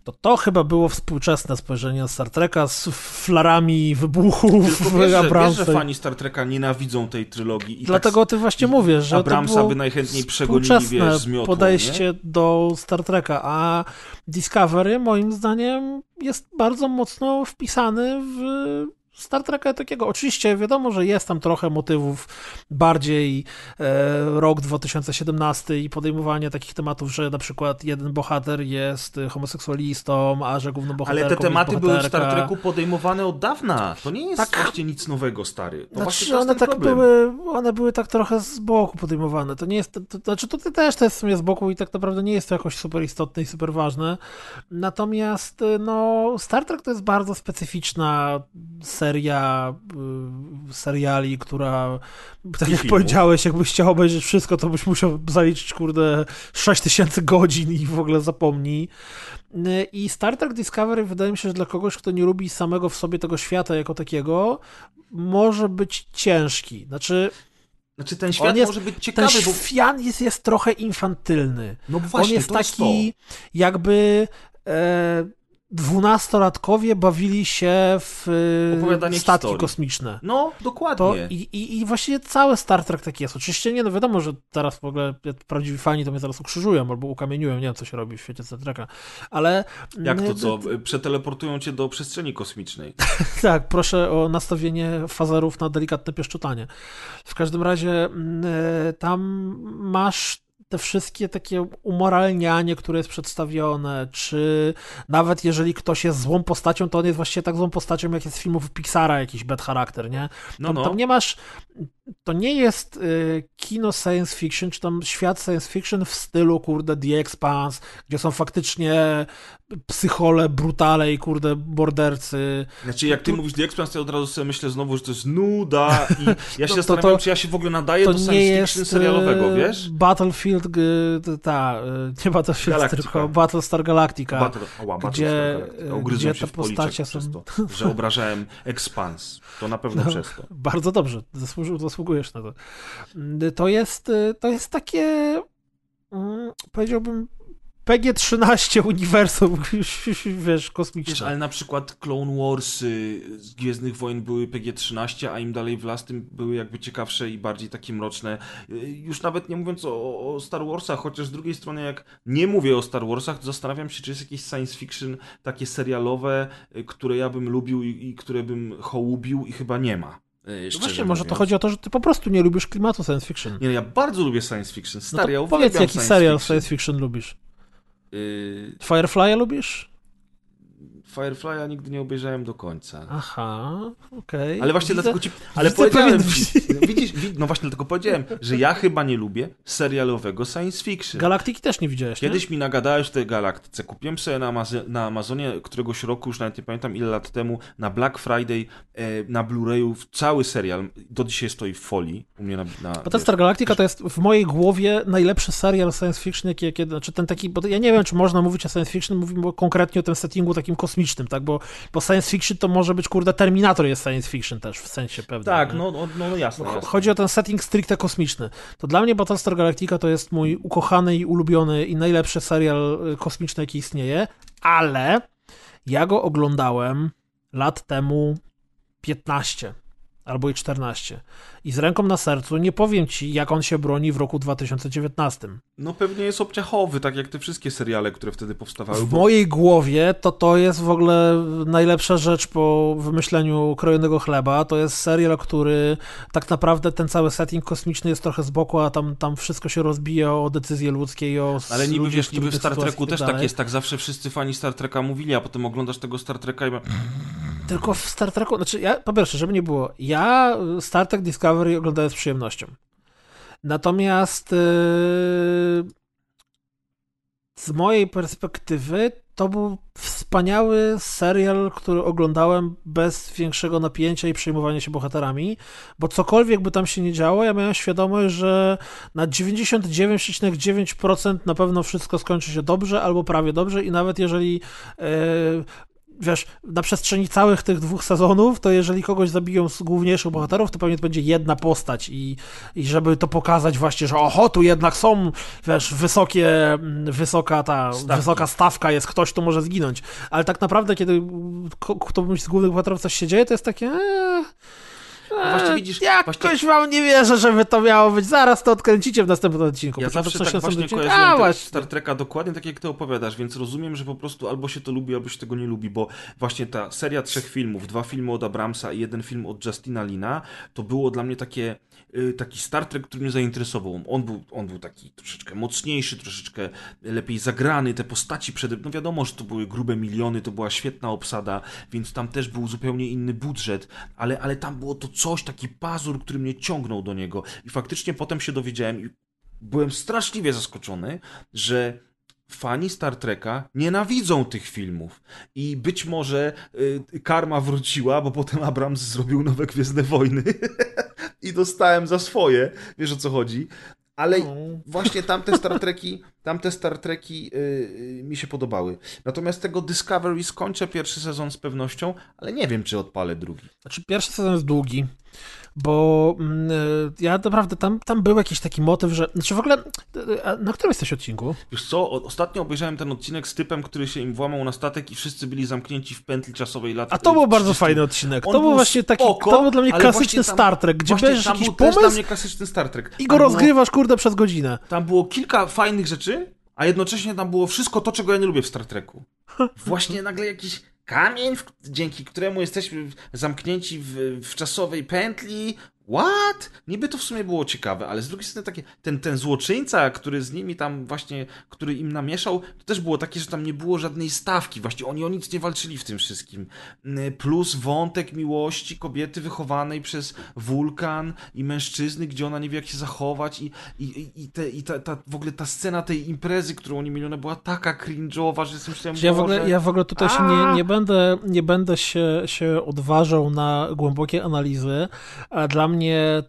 to to chyba było współczesne spojrzenie na Star Treka z flarami wybuchów Tylko wiesz, Abramsa. Wiesz, że fani Star Treka nienawidzą tej trylogii. I Dlatego tak, ty właśnie mówię, że Abramsa to by najchętniej przegonili, wiesz, z miotłą, podejście nie? do Star Treka, a Discovery moim zdaniem jest bardzo mocno wpisany w Star Treka takiego, oczywiście wiadomo, że jest tam trochę motywów bardziej e, rok 2017 i podejmowanie takich tematów, że na przykład jeden bohater jest homoseksualistą, a że główny bohater Ale te tematy były w Star Treku podejmowane od dawna. To nie jest tak, właśnie nic nowego, stary. To znaczy, one tak problem. były, one były tak trochę z boku podejmowane. To nie jest, to, to, znaczy to też to jest w sumie z boku i tak naprawdę nie jest to jakoś super istotne i super ważne. Natomiast no, Star Trek to jest bardzo specyficzna seria seria y, seriali, która, tak I jak filmów. powiedziałeś, jakbyś chciał obejrzeć wszystko, to byś musiał zaliczyć, kurde, 6000 godzin i w ogóle zapomnij. Y, I Star Trek Discovery wydaje mi się, że dla kogoś, kto nie lubi samego w sobie tego świata jako takiego, może być ciężki. Znaczy, znaczy ten świat jest, może być ciekawy, ten bo... jest, jest trochę infantylny. No właśnie, On jest taki jest jakby e, dwunastolatkowie bawili się w Opowiadanie statki historii. kosmiczne. No, dokładnie. To i, i, I właściwie cały Star Trek tak jest. Oczywiście nie, no wiadomo, że teraz w ogóle prawdziwi fani to mnie zaraz ukrzyżują albo ukamieniują, nie wiem co się robi w świecie Star Treka, ale... Jak to co? Przeteleportują cię do przestrzeni kosmicznej. tak, proszę o nastawienie fazerów na delikatne pieszczotanie. W każdym razie tam masz te wszystkie takie umoralnianie, które jest przedstawione, czy nawet jeżeli ktoś jest złą postacią, to on jest właściwie tak złą postacią, jak jest z filmów Pixara jakiś bad charakter, nie? No, tam, no. tam nie masz to nie jest y, kino science fiction, czy tam świat science fiction w stylu, kurde, The Expanse, gdzie są faktycznie psychole, brutale i, kurde, bordercy. Znaczy, jak ty tu... mówisz The Expanse, to od razu sobie myślę znowu, że to jest nuda i ja się to, zastanawiam, to, czy ja się w ogóle nadaję do science fiction jest, serialowego, wiesz? Battlefield, ta, y, nie Battlefield, Galactica. tylko Battlestar Galactica. Battle, oła, gdzie, Galactica. gdzie te postacie są... To, że obrażałem Expanse. To na pewno no, przez to. Bardzo dobrze, zasłużył, zasłużył zasługujesz na to. To jest, to jest takie, mm, powiedziałbym, PG-13 uniwersum, wiesz, kosmiczne. Ale na przykład Clone Wars z Gwiezdnych Wojen były PG-13, a im dalej w las, tym były jakby ciekawsze i bardziej takie mroczne. Już nawet nie mówiąc o, o Star Warsach, chociaż z drugiej strony jak nie mówię o Star Warsach, to zastanawiam się, czy jest jakieś science fiction takie serialowe, które ja bym lubił i, i które bym hołubił i chyba nie ma. Yy, no właśnie, może to chodzi o to, że ty po prostu nie lubisz klimatu science fiction. Nie, ja bardzo lubię science fiction. Stary, no ja powiedz, jaki serial fiction. science fiction lubisz? Yy, Firefly'a lubisz? Firefly'a nigdy nie obejrzałem do końca. Aha, okej. Okay. Ale właśnie widzę, dlatego ci. Ale powiedziałem. pewien- No, widzisz, wi- no właśnie dlatego powiedziałem, że ja chyba nie lubię serialowego science fiction. Galaktyki też nie widziałeś, nie? Kiedyś mi nagadałeś w tej galaktyce. Kupiłem sobie na, na Amazonie któregoś roku, już nawet nie pamiętam ile lat temu, na Black Friday e, na Blu-rayu cały serial. Do dzisiaj stoi w folii u mnie na. na Battlestar Galactica to jest w mojej głowie najlepszy serial science fiction, jaki, jaki znaczy ten taki, bo ja nie wiem, czy można mówić o science fiction, mówimy konkretnie o tym settingu takim kosmicznym, tak, bo, bo science fiction to może być, kurde, Terminator jest science fiction też w sensie pewnym. Tak, no, no, no jasne, jasne. Chodzi o ten setting stricte kosmiczny. To dla mnie Battlestar Galactica to jest mój ukochany i ulubiony i najlepszy serial y, kosmiczny, jaki istnieje, ale ja go oglądałem lat temu 15 albo i 14. I z ręką na sercu nie powiem ci, jak on się broni w roku 2019. No pewnie jest obciachowy, tak jak te wszystkie seriale, które wtedy powstawały. W bo- mojej głowie to to jest w ogóle najlepsza rzecz po wymyśleniu krojonego chleba. To jest serial, który tak naprawdę ten cały setting kosmiczny jest trochę z boku, a tam, tam wszystko się rozbija o decyzje ludzkie i o Ale niby ludzi wiesz, w niby w Star Treku i też tak dalej. jest, tak zawsze wszyscy fani Star Treka mówili, a potem oglądasz tego Star Treka i ma... Tylko w Star Treku, znaczy ja, po pierwsze, żeby nie było, ja y, Star Trek Discovery oglądałem z przyjemnością. Natomiast yy, z mojej perspektywy to był wspaniały serial, który oglądałem bez większego napięcia i przejmowania się bohaterami, bo cokolwiek by tam się nie działo, ja miałem świadomość, że na 99,9% na pewno wszystko skończy się dobrze albo prawie dobrze i nawet jeżeli yy, wiesz, na przestrzeni całych tych dwóch sezonów, to jeżeli kogoś zabiją z główniejszych bohaterów, to pewnie to będzie jedna postać i, i żeby to pokazać właśnie, że oho, tu jednak są, wiesz, wysokie, mm, wysoka ta, Stawki. wysoka stawka jest, ktoś tu może zginąć. Ale tak naprawdę, kiedy którymś z głównych bohaterów coś się dzieje, to jest takie właśnie widzisz, jakoś właśnie- wam nie wierzę, żeby to miało być. Zaraz to odkręcicie w następnym odcinku. Ja zawsze coś tak właśnie odcinku, kojarzyłem A, właśnie. Star Treka dokładnie tak, jak ty opowiadasz, więc rozumiem, że po prostu albo się to lubi, albo się tego nie lubi, bo właśnie ta seria trzech filmów, dwa filmy od Abramsa i jeden film od Justina Lina, to było dla mnie takie, taki Star Trek, który mnie zainteresował. On był, on był taki troszeczkę mocniejszy, troszeczkę lepiej zagrany, te postaci przede no wiadomo, że to były grube miliony, to była świetna obsada, więc tam też był zupełnie inny budżet, ale, ale tam było to coś, taki pazur, który mnie ciągnął do niego i faktycznie potem się dowiedziałem i byłem straszliwie zaskoczony, że fani Star Treka nienawidzą tych filmów. I być może y, karma wróciła, bo potem Abrams zrobił nowe Gwiezdne Wojny i dostałem za swoje. Wiesz o co chodzi? Ale No. właśnie tamte Star Treki, tamte Star Treki y, y, mi się podobały. Natomiast tego Discovery skończę pierwszy sezon z pewnością, ale nie wiem, czy odpalę drugi. Znaczy, pierwszy sezon jest długi, bo mm, y, ja naprawdę tam, tam był jakiś taki motyw, że. Znaczy w ogóle. a Na którym jesteś odcinku? Wiesz co, ostatnio obejrzałem ten odcinek z typem, który się im włamał na statek i wszyscy byli zamknięci w pętli czasowej lat A to był bardzo 30. fajny odcinek. On To był właśnie taki. spoko, to był dla mnie klasyczny tam- Star Trek, gdzie bierzesz jakiś był też dla pomysł mnie klasyczny Star Trek. i go rozgrywasz, kurde, przez godzinę. Tam było kilka fajnych rzeczy, a jednocześnie tam było wszystko to, czego ja nie lubię w Star Treku. Właśnie nagle jakiś kamień, dzięki któremu jesteśmy zamknięci w, w czasowej pętli. What? Niby to w sumie było ciekawe, ale z drugiej strony takie, ten, ten złoczyńca, który z nimi tam właśnie, który im namieszał, to też było takie, że tam nie było żadnej stawki. Właśnie oni o nic nie walczyli w tym wszystkim. Mm, Plus wątek miłości kobiety wychowanej przez wulkan i mężczyzny, gdzie ona nie wie jak się zachować i, i, i, te, i ta, ta, w ogóle ta scena tej imprezy, którą oni mieli, ona była taka cringe'owa, że sobie myślałem, Ja w, ogóle, ja w ogóle tutaj się nie, nie będę, nie będę się, się odważał na głębokie analizy, a dla mnie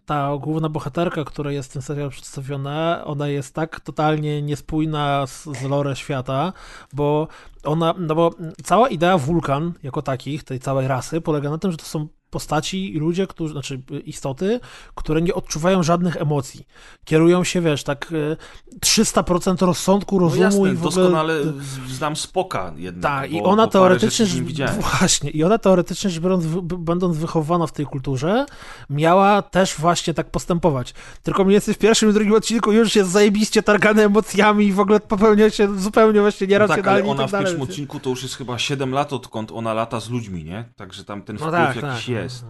ta główna bohaterka, która jest w tym serialu przedstawiona, ona jest tak totalnie niespójna z, z lore świata, bo ona, no bo cała idea wulkan jako takich, tej całej rasy, polega na tym, że to są postaci i ludzie, którzy, znaczy istoty, które nie odczuwają żadnych emocji. Kierują się, wiesz, tak e, 300% rozsądku, no rozumu jasne, i w ogóle... doskonale znam Spoka jednak. Tak, i ona teoretycznie, właśnie, i ona teoretycznie biorąc, będąc wychowana w tej kulturze, miała też właśnie tak postępować. Tylko mniej więcej w pierwszym i drugim odcinku już jest zajebiście targane emocjami i w ogóle popełnia się zupełnie właśnie No tak, ale nieracjonalnie ona w tak dalej. pierwszym odcinku to już jest chyba 7 lat, odkąd ona lata z ludźmi, nie? Także tam ten No wpływ tak, jakiś tak. jest. Jest.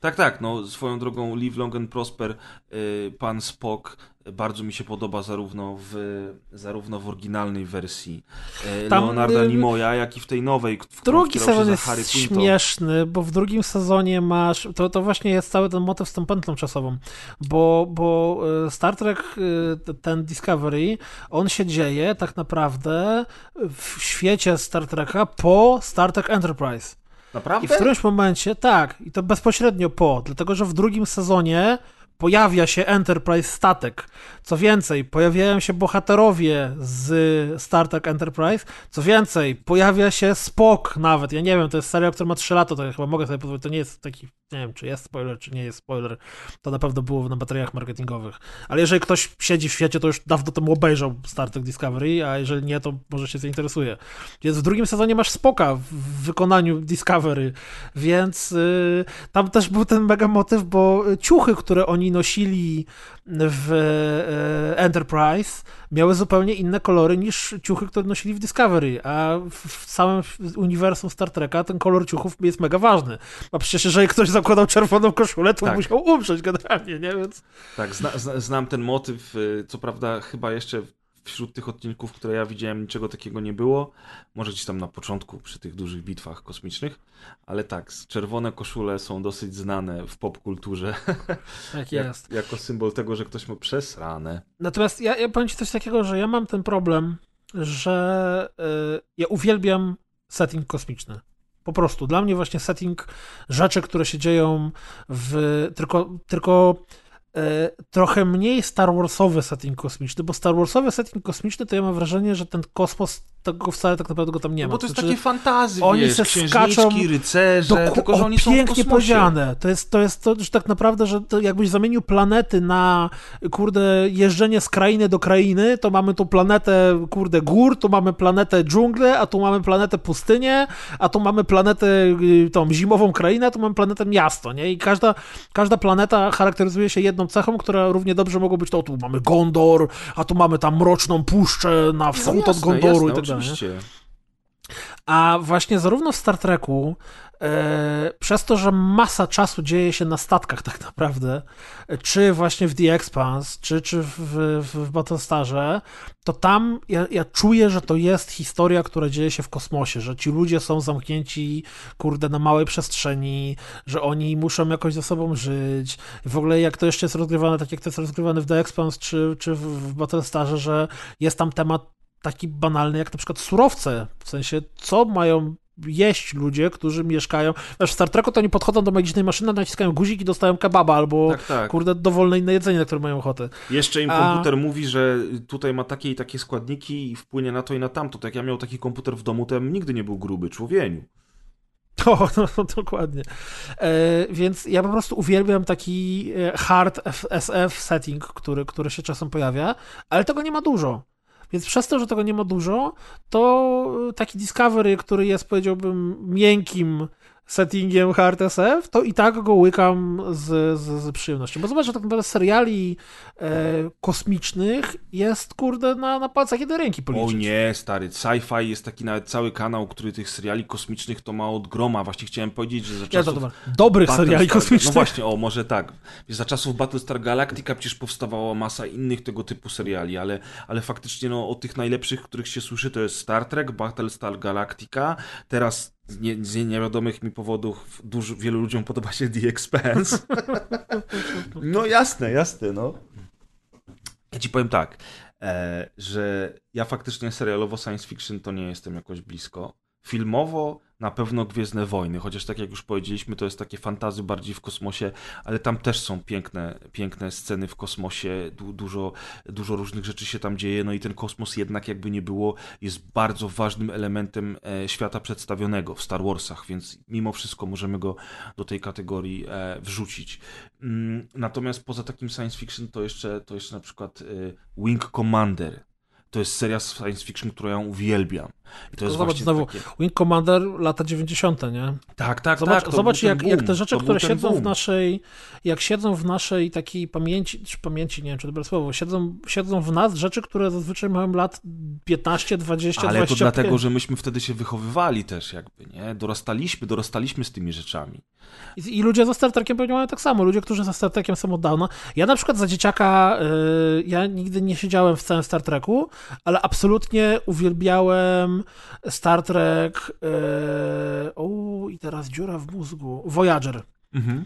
Tak, tak, no swoją drogą Live Long and Prosper, y, pan Spock bardzo mi się podoba zarówno w, zarówno w oryginalnej wersji y, Tam, Leonarda y, Nimoya, jak i w tej nowej, w Drugi sezon jest Harry śmieszny, bo w drugim sezonie masz. To, to właśnie jest cały ten motyw z tą pętlą czasową. Bo, bo Star Trek, ten Discovery, on się dzieje tak naprawdę w świecie Star Treka po Star Trek Enterprise. I Naprawdę? w którymś momencie, tak, i to bezpośrednio po, dlatego że w drugim sezonie pojawia się Enterprise statek. Co więcej, pojawiają się bohaterowie z Star Trek Enterprise. Co więcej, pojawia się Spock nawet. Ja nie wiem, to jest serial, który ma 3 lata, to ja chyba mogę sobie pozwolić. To nie jest taki, nie wiem, czy jest spoiler, czy nie jest spoiler. To na pewno było na bateriach marketingowych. Ale jeżeli ktoś siedzi w świecie, to już dawno temu obejrzał Star Trek Discovery, a jeżeli nie, to może się zainteresuje. Więc w drugim sezonie masz Spoka w wykonaniu Discovery, więc y, tam też był ten mega motyw, bo ciuchy, które oni nosili w e, Enterprise miały zupełnie inne kolory niż ciuchy, które nosili w Discovery, a w samym uniwersum Star Treka ten kolor ciuchów jest mega ważny. A przecież jeżeli ktoś zakładał czerwoną koszulę, to Tak. musiał umrzeć generalnie, nie? Więc... Tak, zna, zna, znam ten motyw. y, Co prawda, chyba jeszcze wśród tych odcinków, które ja widziałem, niczego takiego nie było. Może gdzieś tam na początku, przy tych dużych bitwach kosmicznych. Ale tak, czerwone koszule są dosyć znane w popkulturze. Tak jak, jest. jako symbol tego, że ktoś ma przesrane. Natomiast ja, ja powiem ci coś takiego, że ja mam ten problem, że y, ja uwielbiam setting kosmiczny. Po prostu. Dla mnie właśnie setting rzeczy, które się dzieją w... Tylko, tylko e, trochę mniej Star Warsowy setting kosmiczny, bo Star Warsowy setting kosmiczny to ja mam wrażenie, że ten kosmos tego wcale tak naprawdę go tam nie No ma. bo to jest Znaczy, takie fantazy, oni wiesz, se skaczą rycerze, Doku- tylko że oni są pięknie powiedziane. To jest, to jest to, że tak naprawdę, że to jakbyś zamienił planety na, kurde, jeżdżenie z krainy do krainy, to mamy tu planetę, kurde, gór, tu mamy planetę dżunglę, a tu mamy planetę pustynię, a tu mamy planetę, y, tą zimową krainę, a tu mamy planetę miasto, nie? I każda, każda planeta charakteryzuje się jedną cechą, która równie dobrze mogło być to, tu mamy Gondor, a tu mamy tam mroczną puszczę na No wschód jasne, od Gondoru jasne, i tak dalej. Nie? oczywiście. A właśnie zarówno w Star Treku, e, przez to, że masa czasu dzieje się na statkach tak naprawdę, czy właśnie w The Expanse, czy, czy w, w, w Battlestarze, to tam ja, ja czuję, że to jest historia, która dzieje się w kosmosie, że ci ludzie są zamknięci, kurde, na małej przestrzeni, że oni muszą jakoś ze sobą żyć. W ogóle jak to jeszcze jest rozgrywane, tak jak to jest rozgrywane w The Expanse, czy, czy w, w Battlestarze, że jest tam temat taki banalny jak na przykład surowce. W sensie, co mają jeść ludzie, którzy mieszkają. Wiesz, w Star Treku to oni podchodzą do magicznej maszyny, naciskają guzik i dostają kebaba albo Tak, tak. kurde dowolne inne jedzenie, na które mają ochotę. Jeszcze im A- komputer mówi, że tutaj ma takie i takie składniki i wpłynie na to i na tamto. Tak jak ja miał taki komputer w domu, to ja nigdy nie był gruby, człowieniu. O, no, dokładnie. E, więc ja po prostu uwielbiam taki e, hard SF setting, który, który się czasem pojawia, ale tego nie ma dużo. Więc przez to, że tego nie ma dużo, to taki Discovery, który jest, powiedziałbym, miękkim settingiem hard SF, to i tak go łykam z, z, z przyjemnością. Bo zobacz, że tak naprawdę seriali e, kosmicznych jest, kurde, na, na palcach jednej ręki policzyć. O nie, stary, sci-fi jest taki nawet cały kanał, który tych seriali kosmicznych to ma od groma. Właśnie chciałem powiedzieć, że za Ja, to, czasów... Dobrych seriali Battlestar- kosmicznych. No właśnie, o, może tak. Za czasów Battlestar Galactica przecież powstawała masa innych tego typu seriali, ale, ale faktycznie no, o tych najlepszych, których się słyszy, to jest Star Trek, Battlestar Galactica, teraz z, nie, z niewiadomych mi powodów dużo, wielu ludziom podoba się The Expanse. no jasne, jasne, no. Ja ci powiem tak, e, że ja faktycznie serialowo science fiction to nie jestem jakoś blisko. Filmowo na pewno Gwiezdne Wojny, chociaż tak jak już powiedzieliśmy, to jest takie fantazy bardziej w kosmosie, ale tam też są piękne, piękne sceny w kosmosie, du dużo, dużo różnych rzeczy się tam dzieje, no i ten kosmos jednak jakby nie było, jest bardzo ważnym elementem e, świata przedstawionego w Star Warsach, więc mimo wszystko możemy go do tej kategorii e, wrzucić. Mm, natomiast poza takim science fiction to jeszcze, to jeszcze na przykład e, Wing Commander. To jest seria science fiction, którą ja uwielbiam. I to jest Zobacz znowu, takie... Wing Commander lata 90., nie? Tak, tak, Zobacz, tak. zobacz jak, jak te rzeczy, to które siedzą w boom. naszej, jak siedzą w naszej takiej pamięci, czy pamięci, nie wiem, czy dobre słowo, siedzą, siedzą w nas rzeczy, które zazwyczaj mają lat 15, 20, Ale 25. to dlatego, że myśmy wtedy się wychowywali też jakby, nie? Dorastaliśmy, dorastaliśmy z tymi rzeczami. I, I ludzie za Star Trekiem pewnie mają tak samo. Ludzie, którzy za Star Trekiem są od dawna. Ja na przykład za dzieciaka, y, ja nigdy nie siedziałem w całym Star Treku, ale absolutnie uwielbiałem Star Trek. Y, o, i teraz dziura w mózgu. Voyager. Mhm.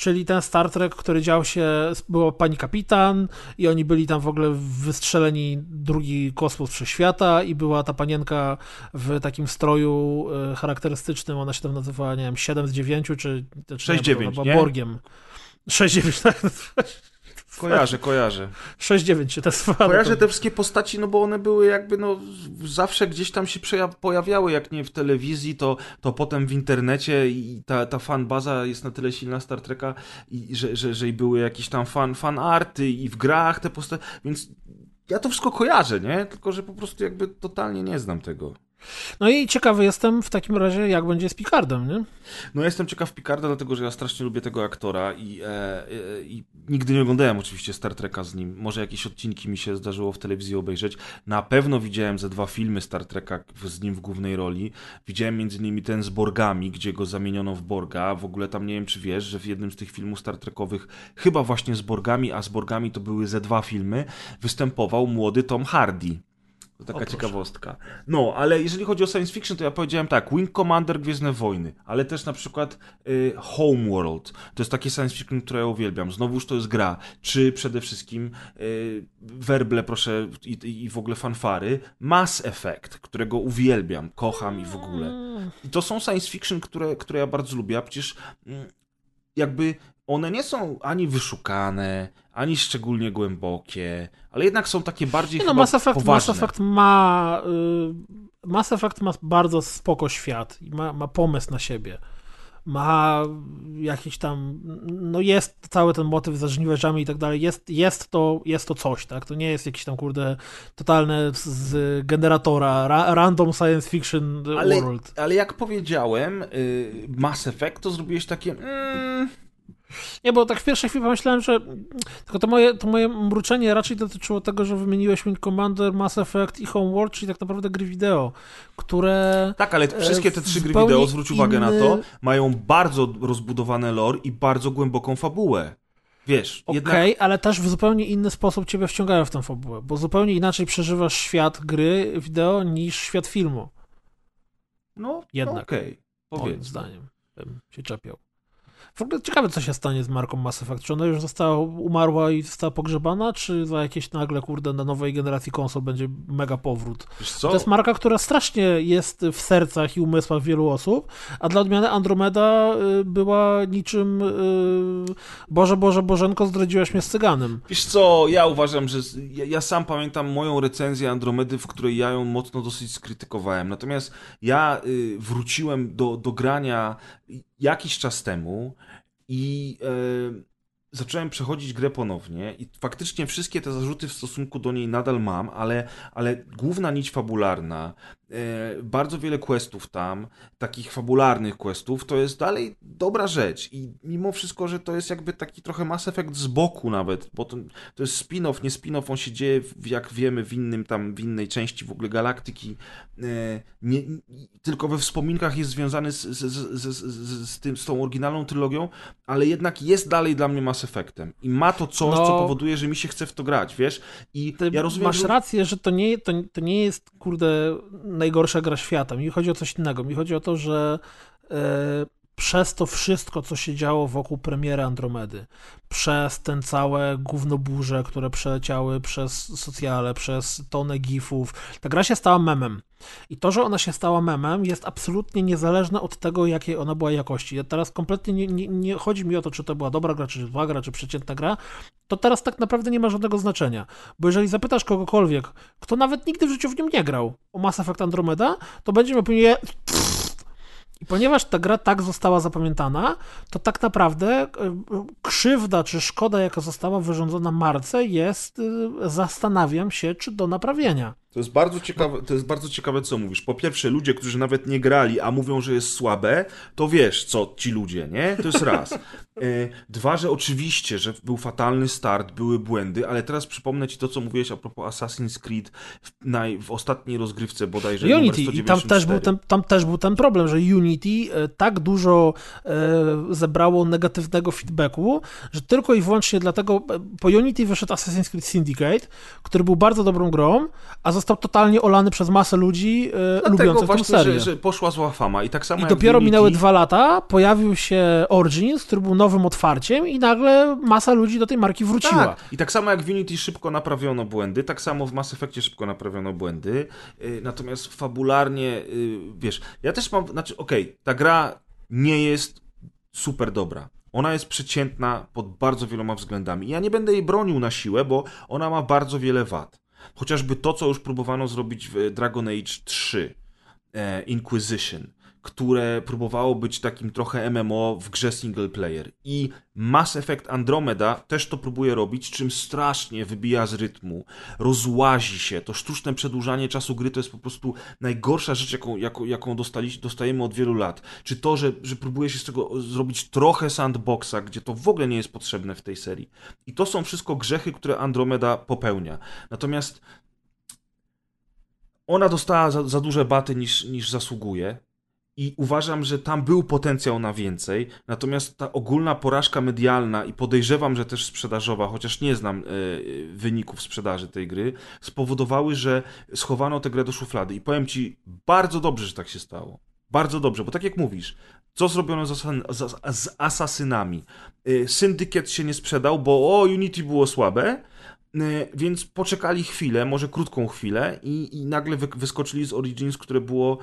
Czyli ten Star Trek, który dział się, była pani kapitan i oni byli tam w ogóle wystrzeleni drugi kosmos wszechświata i była ta panienka w takim stroju e, charakterystycznym, ona się tam nazywała, nie wiem, 7 z 9 czy... czy 6-9, ona była nie? Borgiem. 6-9, tak. Kojarzę, kojarzę. 6-9 się nazywała. Kojarzę te wszystkie postaci, no bo one były jakby, no zawsze gdzieś tam się pojawiały, jak nie w telewizji, to, to potem w internecie i ta, ta fanbaza jest na tyle silna Star Treka, i, że, że, że i były jakieś tam fan, fan arty i w grach te postaci, więc ja to wszystko kojarzę, nie? Tylko, że po prostu jakby totalnie nie znam tego. No i ciekawy jestem w takim razie, jak będzie z Picardem, nie? No ja jestem ciekaw Picarda, dlatego że ja strasznie lubię tego aktora i, e, e, i nigdy nie oglądałem oczywiście Star Treka z nim. Może jakieś odcinki mi się zdarzyło w telewizji obejrzeć. Na pewno widziałem ze dwa filmy Star Treka z nim w głównej roli. Widziałem między innymi ten z Borgami, gdzie go zamieniono w Borga. W ogóle tam nie wiem, czy wiesz, że w jednym z tych filmów Star Trekowych, chyba właśnie z Borgami, a z Borgami to były ze dwa filmy, występował młody Tom Hardy. To taka O, ciekawostka. No, ale jeżeli chodzi o science fiction, to ja powiedziałem tak, Wing Commander, Gwiezdne Wojny, ale też na przykład y, Homeworld. To jest takie science fiction, które ja uwielbiam. Znowuż to jest gra. Czy przede wszystkim y, werble, proszę, i, i w ogóle fanfary. Mass Effect, którego uwielbiam, kocham i w ogóle. I to są science fiction, które, które ja bardzo lubię, a przecież mm, jakby one nie są ani wyszukane, ani szczególnie głębokie, ale jednak są takie bardziej no, chyba Mass Effect, Mass poważne. Effect ma. Y, Mass Effect ma bardzo spoko świat i ma, ma pomysł na siebie. Ma jakiś tam. No jest cały ten motyw ze żniwerzami i tak dalej. Jest, jest, to, jest to coś, tak? To nie jest jakiś tam, kurde, totalne z, z generatora, ra, random science fiction ale, world. ale jak powiedziałem, y, Mass Effect to zrobiłeś takie. Mm, Nie, bo tak w pierwszej chwili pomyślałem, że tylko to moje, to moje mruczenie raczej dotyczyło tego, że wymieniłeś Wing Commander, Mass Effect i Homeworld, czyli tak naprawdę gry wideo, które... tak, ale E, wszystkie te trzy gry wideo, zwróć uwagę na to, mają bardzo rozbudowane lore i bardzo głęboką fabułę. Wiesz, Okej, jednak ale też w zupełnie inny sposób ciebie wciągają w tę fabułę, bo zupełnie inaczej przeżywasz świat gry wideo niż świat filmu, no, jednak. no okej, moim powiedz. zdaniem. Bym się czepiał. W ogóle ciekawe, co się stanie z marką Mass Effect. Czy ona już została umarła i została pogrzebana, czy za jakieś nagle, kurde, na nowej generacji konsol będzie mega powrót? To jest marka, która strasznie jest w sercach i umysłach wielu osób, a dla odmiany Andromeda y, była niczym y, Boże, Boże, Bożenko, zdradziłaś mnie z cyganem. Wiesz co, ja uważam, że ja, ja sam pamiętam moją recenzję Andromedy, w której ja ją mocno dosyć skrytykowałem. Natomiast ja y, wróciłem do, do grania jakiś czas temu i y, zacząłem przechodzić grę ponownie i faktycznie wszystkie te zarzuty w stosunku do niej nadal mam, ale, ale główna nić fabularna, bardzo wiele questów tam, takich fabularnych questów, to jest dalej dobra rzecz i mimo wszystko, że to jest jakby taki trochę Mass Effect z boku nawet, bo to, to jest spin-off, nie spin-off, on się dzieje, jak wiemy, w innym tam, w innej części w ogóle galaktyki, e, nie, tylko we wspominkach jest związany z, z, z, z, tym, z tą oryginalną trylogią, ale jednak jest dalej dla mnie Mass Effectem i ma to coś, No. co powoduje, że mi się chce w to grać, wiesz? I ja rozumiem, masz że... rację, że to nie, to, to nie jest, kurde, najgorsza gra świata. Mi chodzi o coś innego. Mi chodzi o to, że e, przez to wszystko, co się działo wokół premiery Andromedy, przez ten całe gównoburze, które przeleciały przez socjale, przez tonę gifów, ta gra się stała memem. I to, że ona się stała memem, jest absolutnie niezależne od tego, jakiej ona była jakości. Ja teraz kompletnie nie, nie, nie chodzi mi o to, czy to była dobra gra, czy zła gra, czy przeciętna gra. To teraz tak naprawdę nie ma żadnego znaczenia. Bo jeżeli zapytasz kogokolwiek, kto nawet nigdy w życiu w nim nie grał, o Mass Effect Andromeda, to będzie miał opinię i ponieważ ta gra tak została zapamiętana, to tak naprawdę y, krzywda czy szkoda, jaka została wyrządzona marce, jest, y, zastanawiam się, czy do naprawienia. To jest, bardzo ciekawe, to jest bardzo ciekawe, co mówisz. Po pierwsze, ludzie, którzy nawet nie grali, a mówią, że jest słabe, to wiesz, co ci ludzie, nie? To jest raz. E, dwa, że oczywiście, że był fatalny start, były błędy, ale teraz przypomnę ci to, co mówiłeś a propos Assassin's Creed w, w ostatniej rozgrywce bodajże. Unity, i tam też, był ten, tam też był ten problem, że Unity e, tak dużo e, zebrało negatywnego feedbacku, że tylko i wyłącznie dlatego po Unity wyszedł Assassin's Creed Syndicate, który był bardzo dobrą grą, a został totalnie olany przez masę ludzi e, lubiących właśnie, tę serię. Że, że poszła zła fama i tak samo I dopiero Unity... minęły dwa lata, pojawił się Origins, który był nowym otwarciem i nagle masa ludzi do tej marki wróciła. Tak. I tak samo jak w Unity szybko naprawiono błędy, tak samo w Mass Effectie szybko naprawiono błędy, yy, natomiast fabularnie, yy, wiesz, ja też mam, znaczy, okej, okay, ta gra nie jest super dobra. Ona jest przeciętna pod bardzo wieloma względami. Ja nie będę jej bronił na siłę, bo ona ma bardzo wiele wad. Chociażby to, co już próbowano zrobić w Dragon Age 3, e, Inquisition, które próbowało być takim trochę MMO w grze single player. I Mass Effect Andromeda też to próbuje robić, czym strasznie wybija z rytmu, rozłazi się. To sztuczne przedłużanie czasu gry to jest po prostu najgorsza rzecz, jaką, jaką, jaką dostali, dostajemy od wielu lat. Czy to, że, że próbuje się z tego zrobić trochę sandboxa, gdzie to w ogóle nie jest potrzebne w tej serii. I to są wszystko grzechy, które Andromeda popełnia. Natomiast ona dostała za, za duże baty niż, niż zasługuje i uważam, że tam był potencjał na więcej, natomiast ta ogólna porażka medialna i podejrzewam, że też sprzedażowa, chociaż nie znam y, wyników sprzedaży tej gry, spowodowały, że schowano tę grę do szuflady. I powiem ci, bardzo dobrze, że tak się stało. Bardzo dobrze, bo tak jak mówisz, co zrobiono z, z, z asasynami? Y, syndykiet się nie sprzedał, bo o, Unity było słabe, y, więc poczekali chwilę, może krótką chwilę i, i nagle wy, wyskoczyli z Origins, które było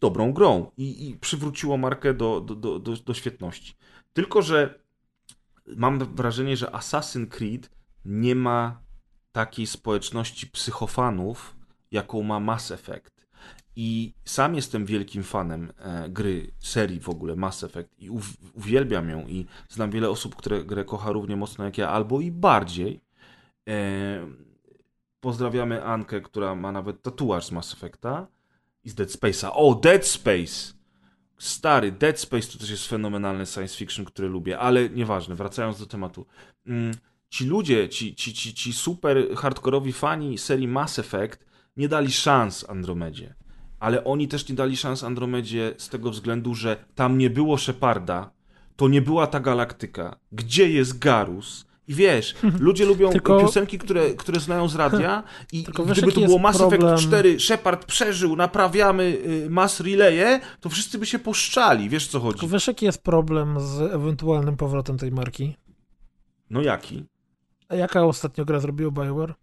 dobrą grą i, i przywróciło markę do, do, do, do, świetności. Tylko, że mam wrażenie, że Assassin's Creed nie ma takiej społeczności psychofanów, jaką ma Mass Effect. I sam jestem wielkim fanem e, gry, serii w ogóle Mass Effect i uwielbiam ją i znam wiele osób, które grę kocha równie mocno jak ja, albo i bardziej. E, pozdrawiamy Ankę, która ma nawet tatuaż z Mass Effecta i z Dead Space'a. O, Dead Space! Stary, Dead Space to też jest fenomenalny science fiction, który lubię, ale nieważne, wracając do tematu. Mm, ci ludzie, ci, ci, ci, ci super hardkorowi fani serii Mass Effect nie dali szans Andromedzie. Ale oni też nie dali szans Andromedzie z tego względu, że tam nie było Sheparda, to nie była ta galaktyka. Gdzie jest Garus? I wiesz, ludzie lubią Tylko... piosenki, które, które znają z radia i Tylko gdyby to było Mass Effect problem... 4, Shepard przeżył, naprawiamy y, Mass Relaye, to wszyscy by się poszczali, wiesz co chodzi. Tylko wiesz jaki jest problem z ewentualnym powrotem tej marki? No jaki? A jaka ostatnio gra zrobił Bioware?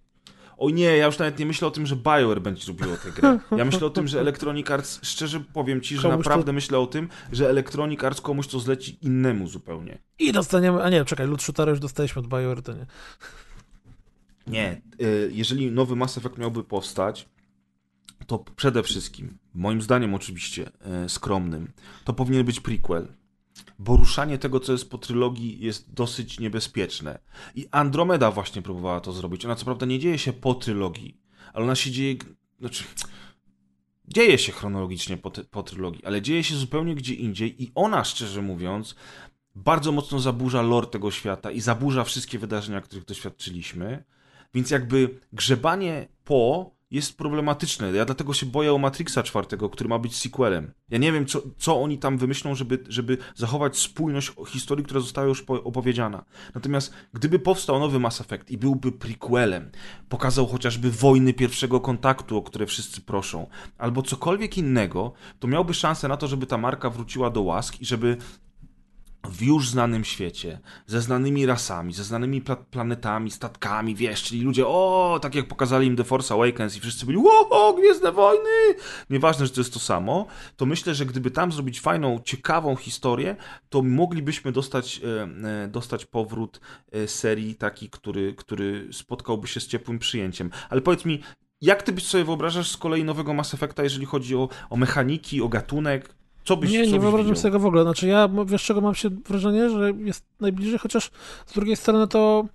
O nie, ja już nawet nie myślę o tym, że BioWare będzie robiło tę grę. Ja myślę o tym, że Electronic Arts, szczerze powiem ci, że komuś naprawdę to... myślę o tym, że Electronic Arts komuś to zleci innemu zupełnie. I dostaniemy, a nie, czekaj, loot shootera już dostaliśmy od BioWare, to nie. Nie, y, jeżeli nowy Mass Effect miałby powstać, to przede wszystkim, moim zdaniem oczywiście y, skromnym, to powinien być prequel bo ruszanie tego, co jest po trylogii, jest dosyć niebezpieczne. I Andromeda właśnie próbowała to zrobić. Ona co prawda nie dzieje się po trylogii, ale ona się dzieje. Znaczy. Dzieje się chronologicznie po, po trylogii, ale dzieje się zupełnie gdzie indziej, i ona, szczerze mówiąc, bardzo mocno zaburza lore tego świata i zaburza wszystkie wydarzenia, których doświadczyliśmy. Więc jakby grzebanie po jest problematyczne. Ja dlatego się boję o Matrixa czwartego, który ma być sequelem. Ja nie wiem, co, co oni tam wymyślą, żeby, żeby zachować spójność historii, która została już opowiedziana. Natomiast gdyby powstał nowy Mass Effect i byłby prequelem, pokazał chociażby wojny pierwszego kontaktu, o które wszyscy proszą, albo cokolwiek innego, to miałby szansę na to, żeby ta marka wróciła do łask i żeby w już znanym świecie, ze znanymi rasami, ze znanymi pla planetami, statkami, wiesz, czyli ludzie, o, tak jak pokazali im The Force Awakens i wszyscy byli, o, Gwiezdne Wojny! Nieważne, że to jest to samo, to myślę, że gdyby tam zrobić fajną, ciekawą historię, to moglibyśmy dostać, e, e dostać powrót e, serii taki, który, który spotkałby się z ciepłym przyjęciem. Ale powiedz mi, jak ty byś sobie wyobrażasz z kolei nowego Mass Effecta, jeżeli chodzi o, o mechaniki, o gatunek? Co byś Nie, nie wyobrażam sobie tego w ogóle. Znaczy ja, wiesz czego mam się wrażenie, że jest najbliżej, chociaż z drugiej strony to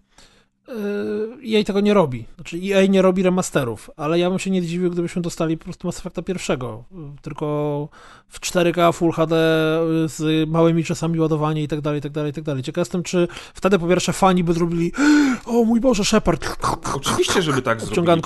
EA tego nie robi. Znaczy EA nie robi remasterów, ale ja bym się nie zdziwił, gdybyśmy dostali po prostu Mass Effecta pierwszego, tylko w 4K Full HD z małymi czasami ładowania i tak dalej, i tak dalej, i tak dalej. Ciekaw jestem, czy wtedy po pierwsze fani by zrobili o mój Boże, Shepard. Oczywiście, żeby tak zrobili.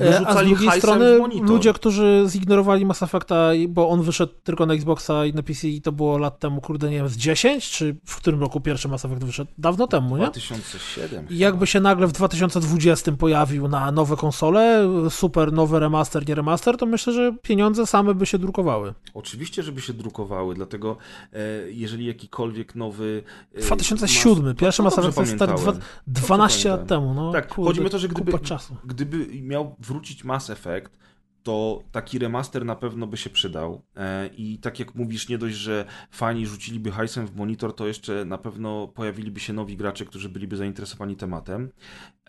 E, a z drugiej strony ludzie, którzy zignorowali Mass Effecta, bo on wyszedł tylko na Xboxa i na PC i to było lat temu, kurde, nie wiem, z 10, czy w którym roku pierwszy Mass Effect wyszedł? Dawno temu, nie? 2007. I jakby się nagle w 2020 pojawił na nowe konsole, super nowy remaster, nie remaster, to myślę, że pieniądze same by się drukowały. Oczywiście, żeby się drukowały, dlatego e, jeżeli jakikolwiek nowy... E, 2007, mas... pierwszy Mass Effect stary 12 lat temu. No, tak, kurde, chodzi mi o to, że gdyby, gdyby miał wrócić Mass Effect, to taki remaster na pewno by się przydał. E, I tak jak mówisz, nie dość, że fani rzuciliby hajsem w monitor, to jeszcze na pewno pojawiliby się nowi gracze, którzy byliby zainteresowani tematem.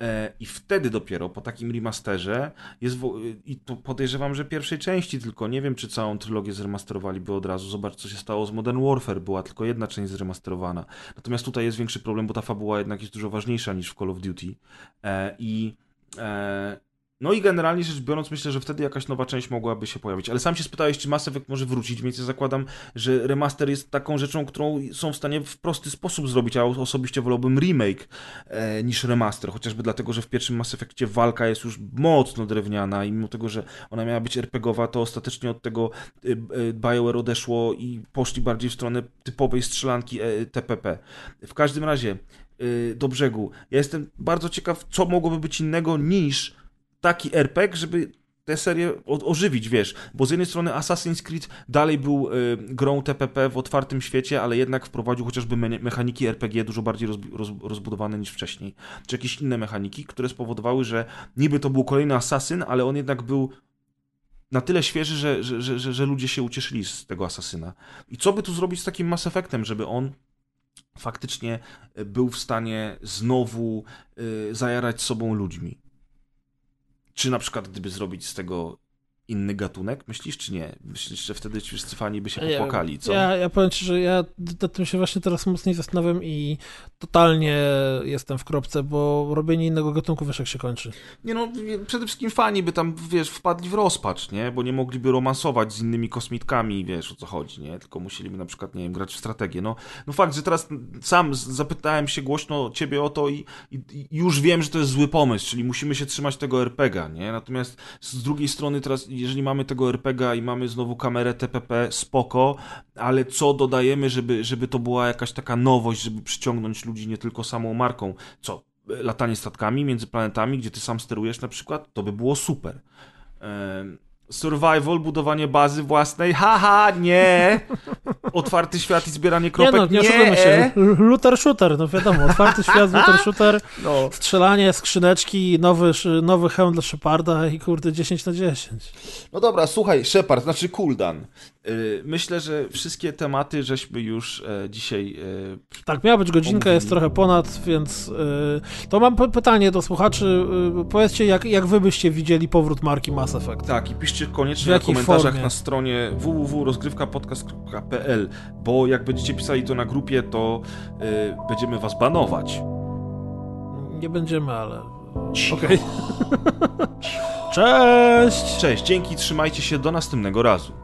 E, I wtedy dopiero po takim remasterze jest. I podejrzewam, że pierwszej części tylko. Nie wiem, czy całą trylogię zremasterowaliby od razu. Zobacz, co się stało z Modern Warfare. Była tylko jedna część zremasterowana. Natomiast tutaj jest większy problem, bo ta fabuła jednak jest dużo ważniejsza niż w Call of Duty. E, I. No i generalnie rzecz biorąc, myślę, że wtedy jakaś nowa część mogłaby się pojawić. Ale sam się spytałeś, czy Mass Effect może wrócić, więc ja zakładam, że remaster jest taką rzeczą, którą są w stanie w prosty sposób zrobić, a osobiście wolałbym remake e, niż remaster, chociażby dlatego, że w pierwszym Mass Effectie walka jest już mocno drewniana i mimo tego, że ona miała być RPGowa, to ostatecznie od tego e, e, BioWare odeszło i poszli bardziej w stronę typowej strzelanki e, TPP. W każdym razie, do brzegu. Ja jestem bardzo ciekaw, co mogłoby być innego niż taki RPG, żeby tę serię ożywić, wiesz, bo z jednej strony Assassin's Creed dalej był y, grą TPP w otwartym świecie, ale jednak wprowadził chociażby me mechaniki RPG dużo bardziej roz roz rozbudowane niż wcześniej, czy jakieś inne mechaniki, które spowodowały, że niby to był kolejny Assassin, ale on jednak był na tyle świeży, że, że, że, że, ludzie się ucieszyli z tego Asasyna. I co by tu zrobić z takim Mass Effectem, żeby on faktycznie był w stanie znowu y, zajarać sobą ludźmi? Czy na przykład gdyby zrobić z tego inny gatunek, myślisz, czy nie? Myślisz, że wtedy wszyscy fani by się popłakali, co? Ja, ja powiem ci, że ja nad tym się właśnie teraz mocniej zastanawiam i totalnie jestem w kropce, bo robienie innego gatunku, wiesz, jak się kończy. Nie no, przede wszystkim fani by tam, wiesz, wpadli w rozpacz, nie? Bo nie mogliby romansować z innymi kosmitkami, wiesz, o co chodzi, nie? Tylko musieliby na przykład, nie wiem, grać w strategię. No, no fakt, że teraz sam zapytałem się głośno ciebie o to i, i, i już wiem, że to jest zły pomysł, czyli musimy się trzymać tego RPGa, nie? Natomiast z drugiej strony teraz jeżeli mamy tego RPGa i mamy znowu kamerę TPP, spoko, ale co dodajemy, żeby, żeby to była jakaś taka nowość, żeby przyciągnąć ludzi nie tylko samą marką? Co? Latanie statkami między planetami, gdzie ty sam sterujesz na przykład? To by było super. Survival, budowanie bazy własnej, haha, nie! Otwarty świat i zbieranie kropek, nie! No, nie, nie. się. Luther shooter, no wiadomo, otwarty świat, looter shooter, no. strzelanie, skrzyneczki, nowy, nowy hełm dla Sheparda i kurde 10 na 10. No dobra, słuchaj, Shepard, znaczy Kuldan. Y, myślę, że wszystkie tematy żeśmy już e, dzisiaj. E, tak, miała być godzinka, omówili. jest trochę ponad, więc e, to mam pytanie do słuchaczy. Powiedzcie, jak, jak wy byście widzieli powrót marki Mass Effect? Tak, i piszcie koniecznie w, w komentarzach formie? na stronie www.rozgrywkapodcast.pl, bo jak będziecie pisali to na grupie, to będziemy was banować. Nie będziemy, ale. Okej. Okay. Cześć! Cześć, dzięki, trzymajcie się, do następnego razu.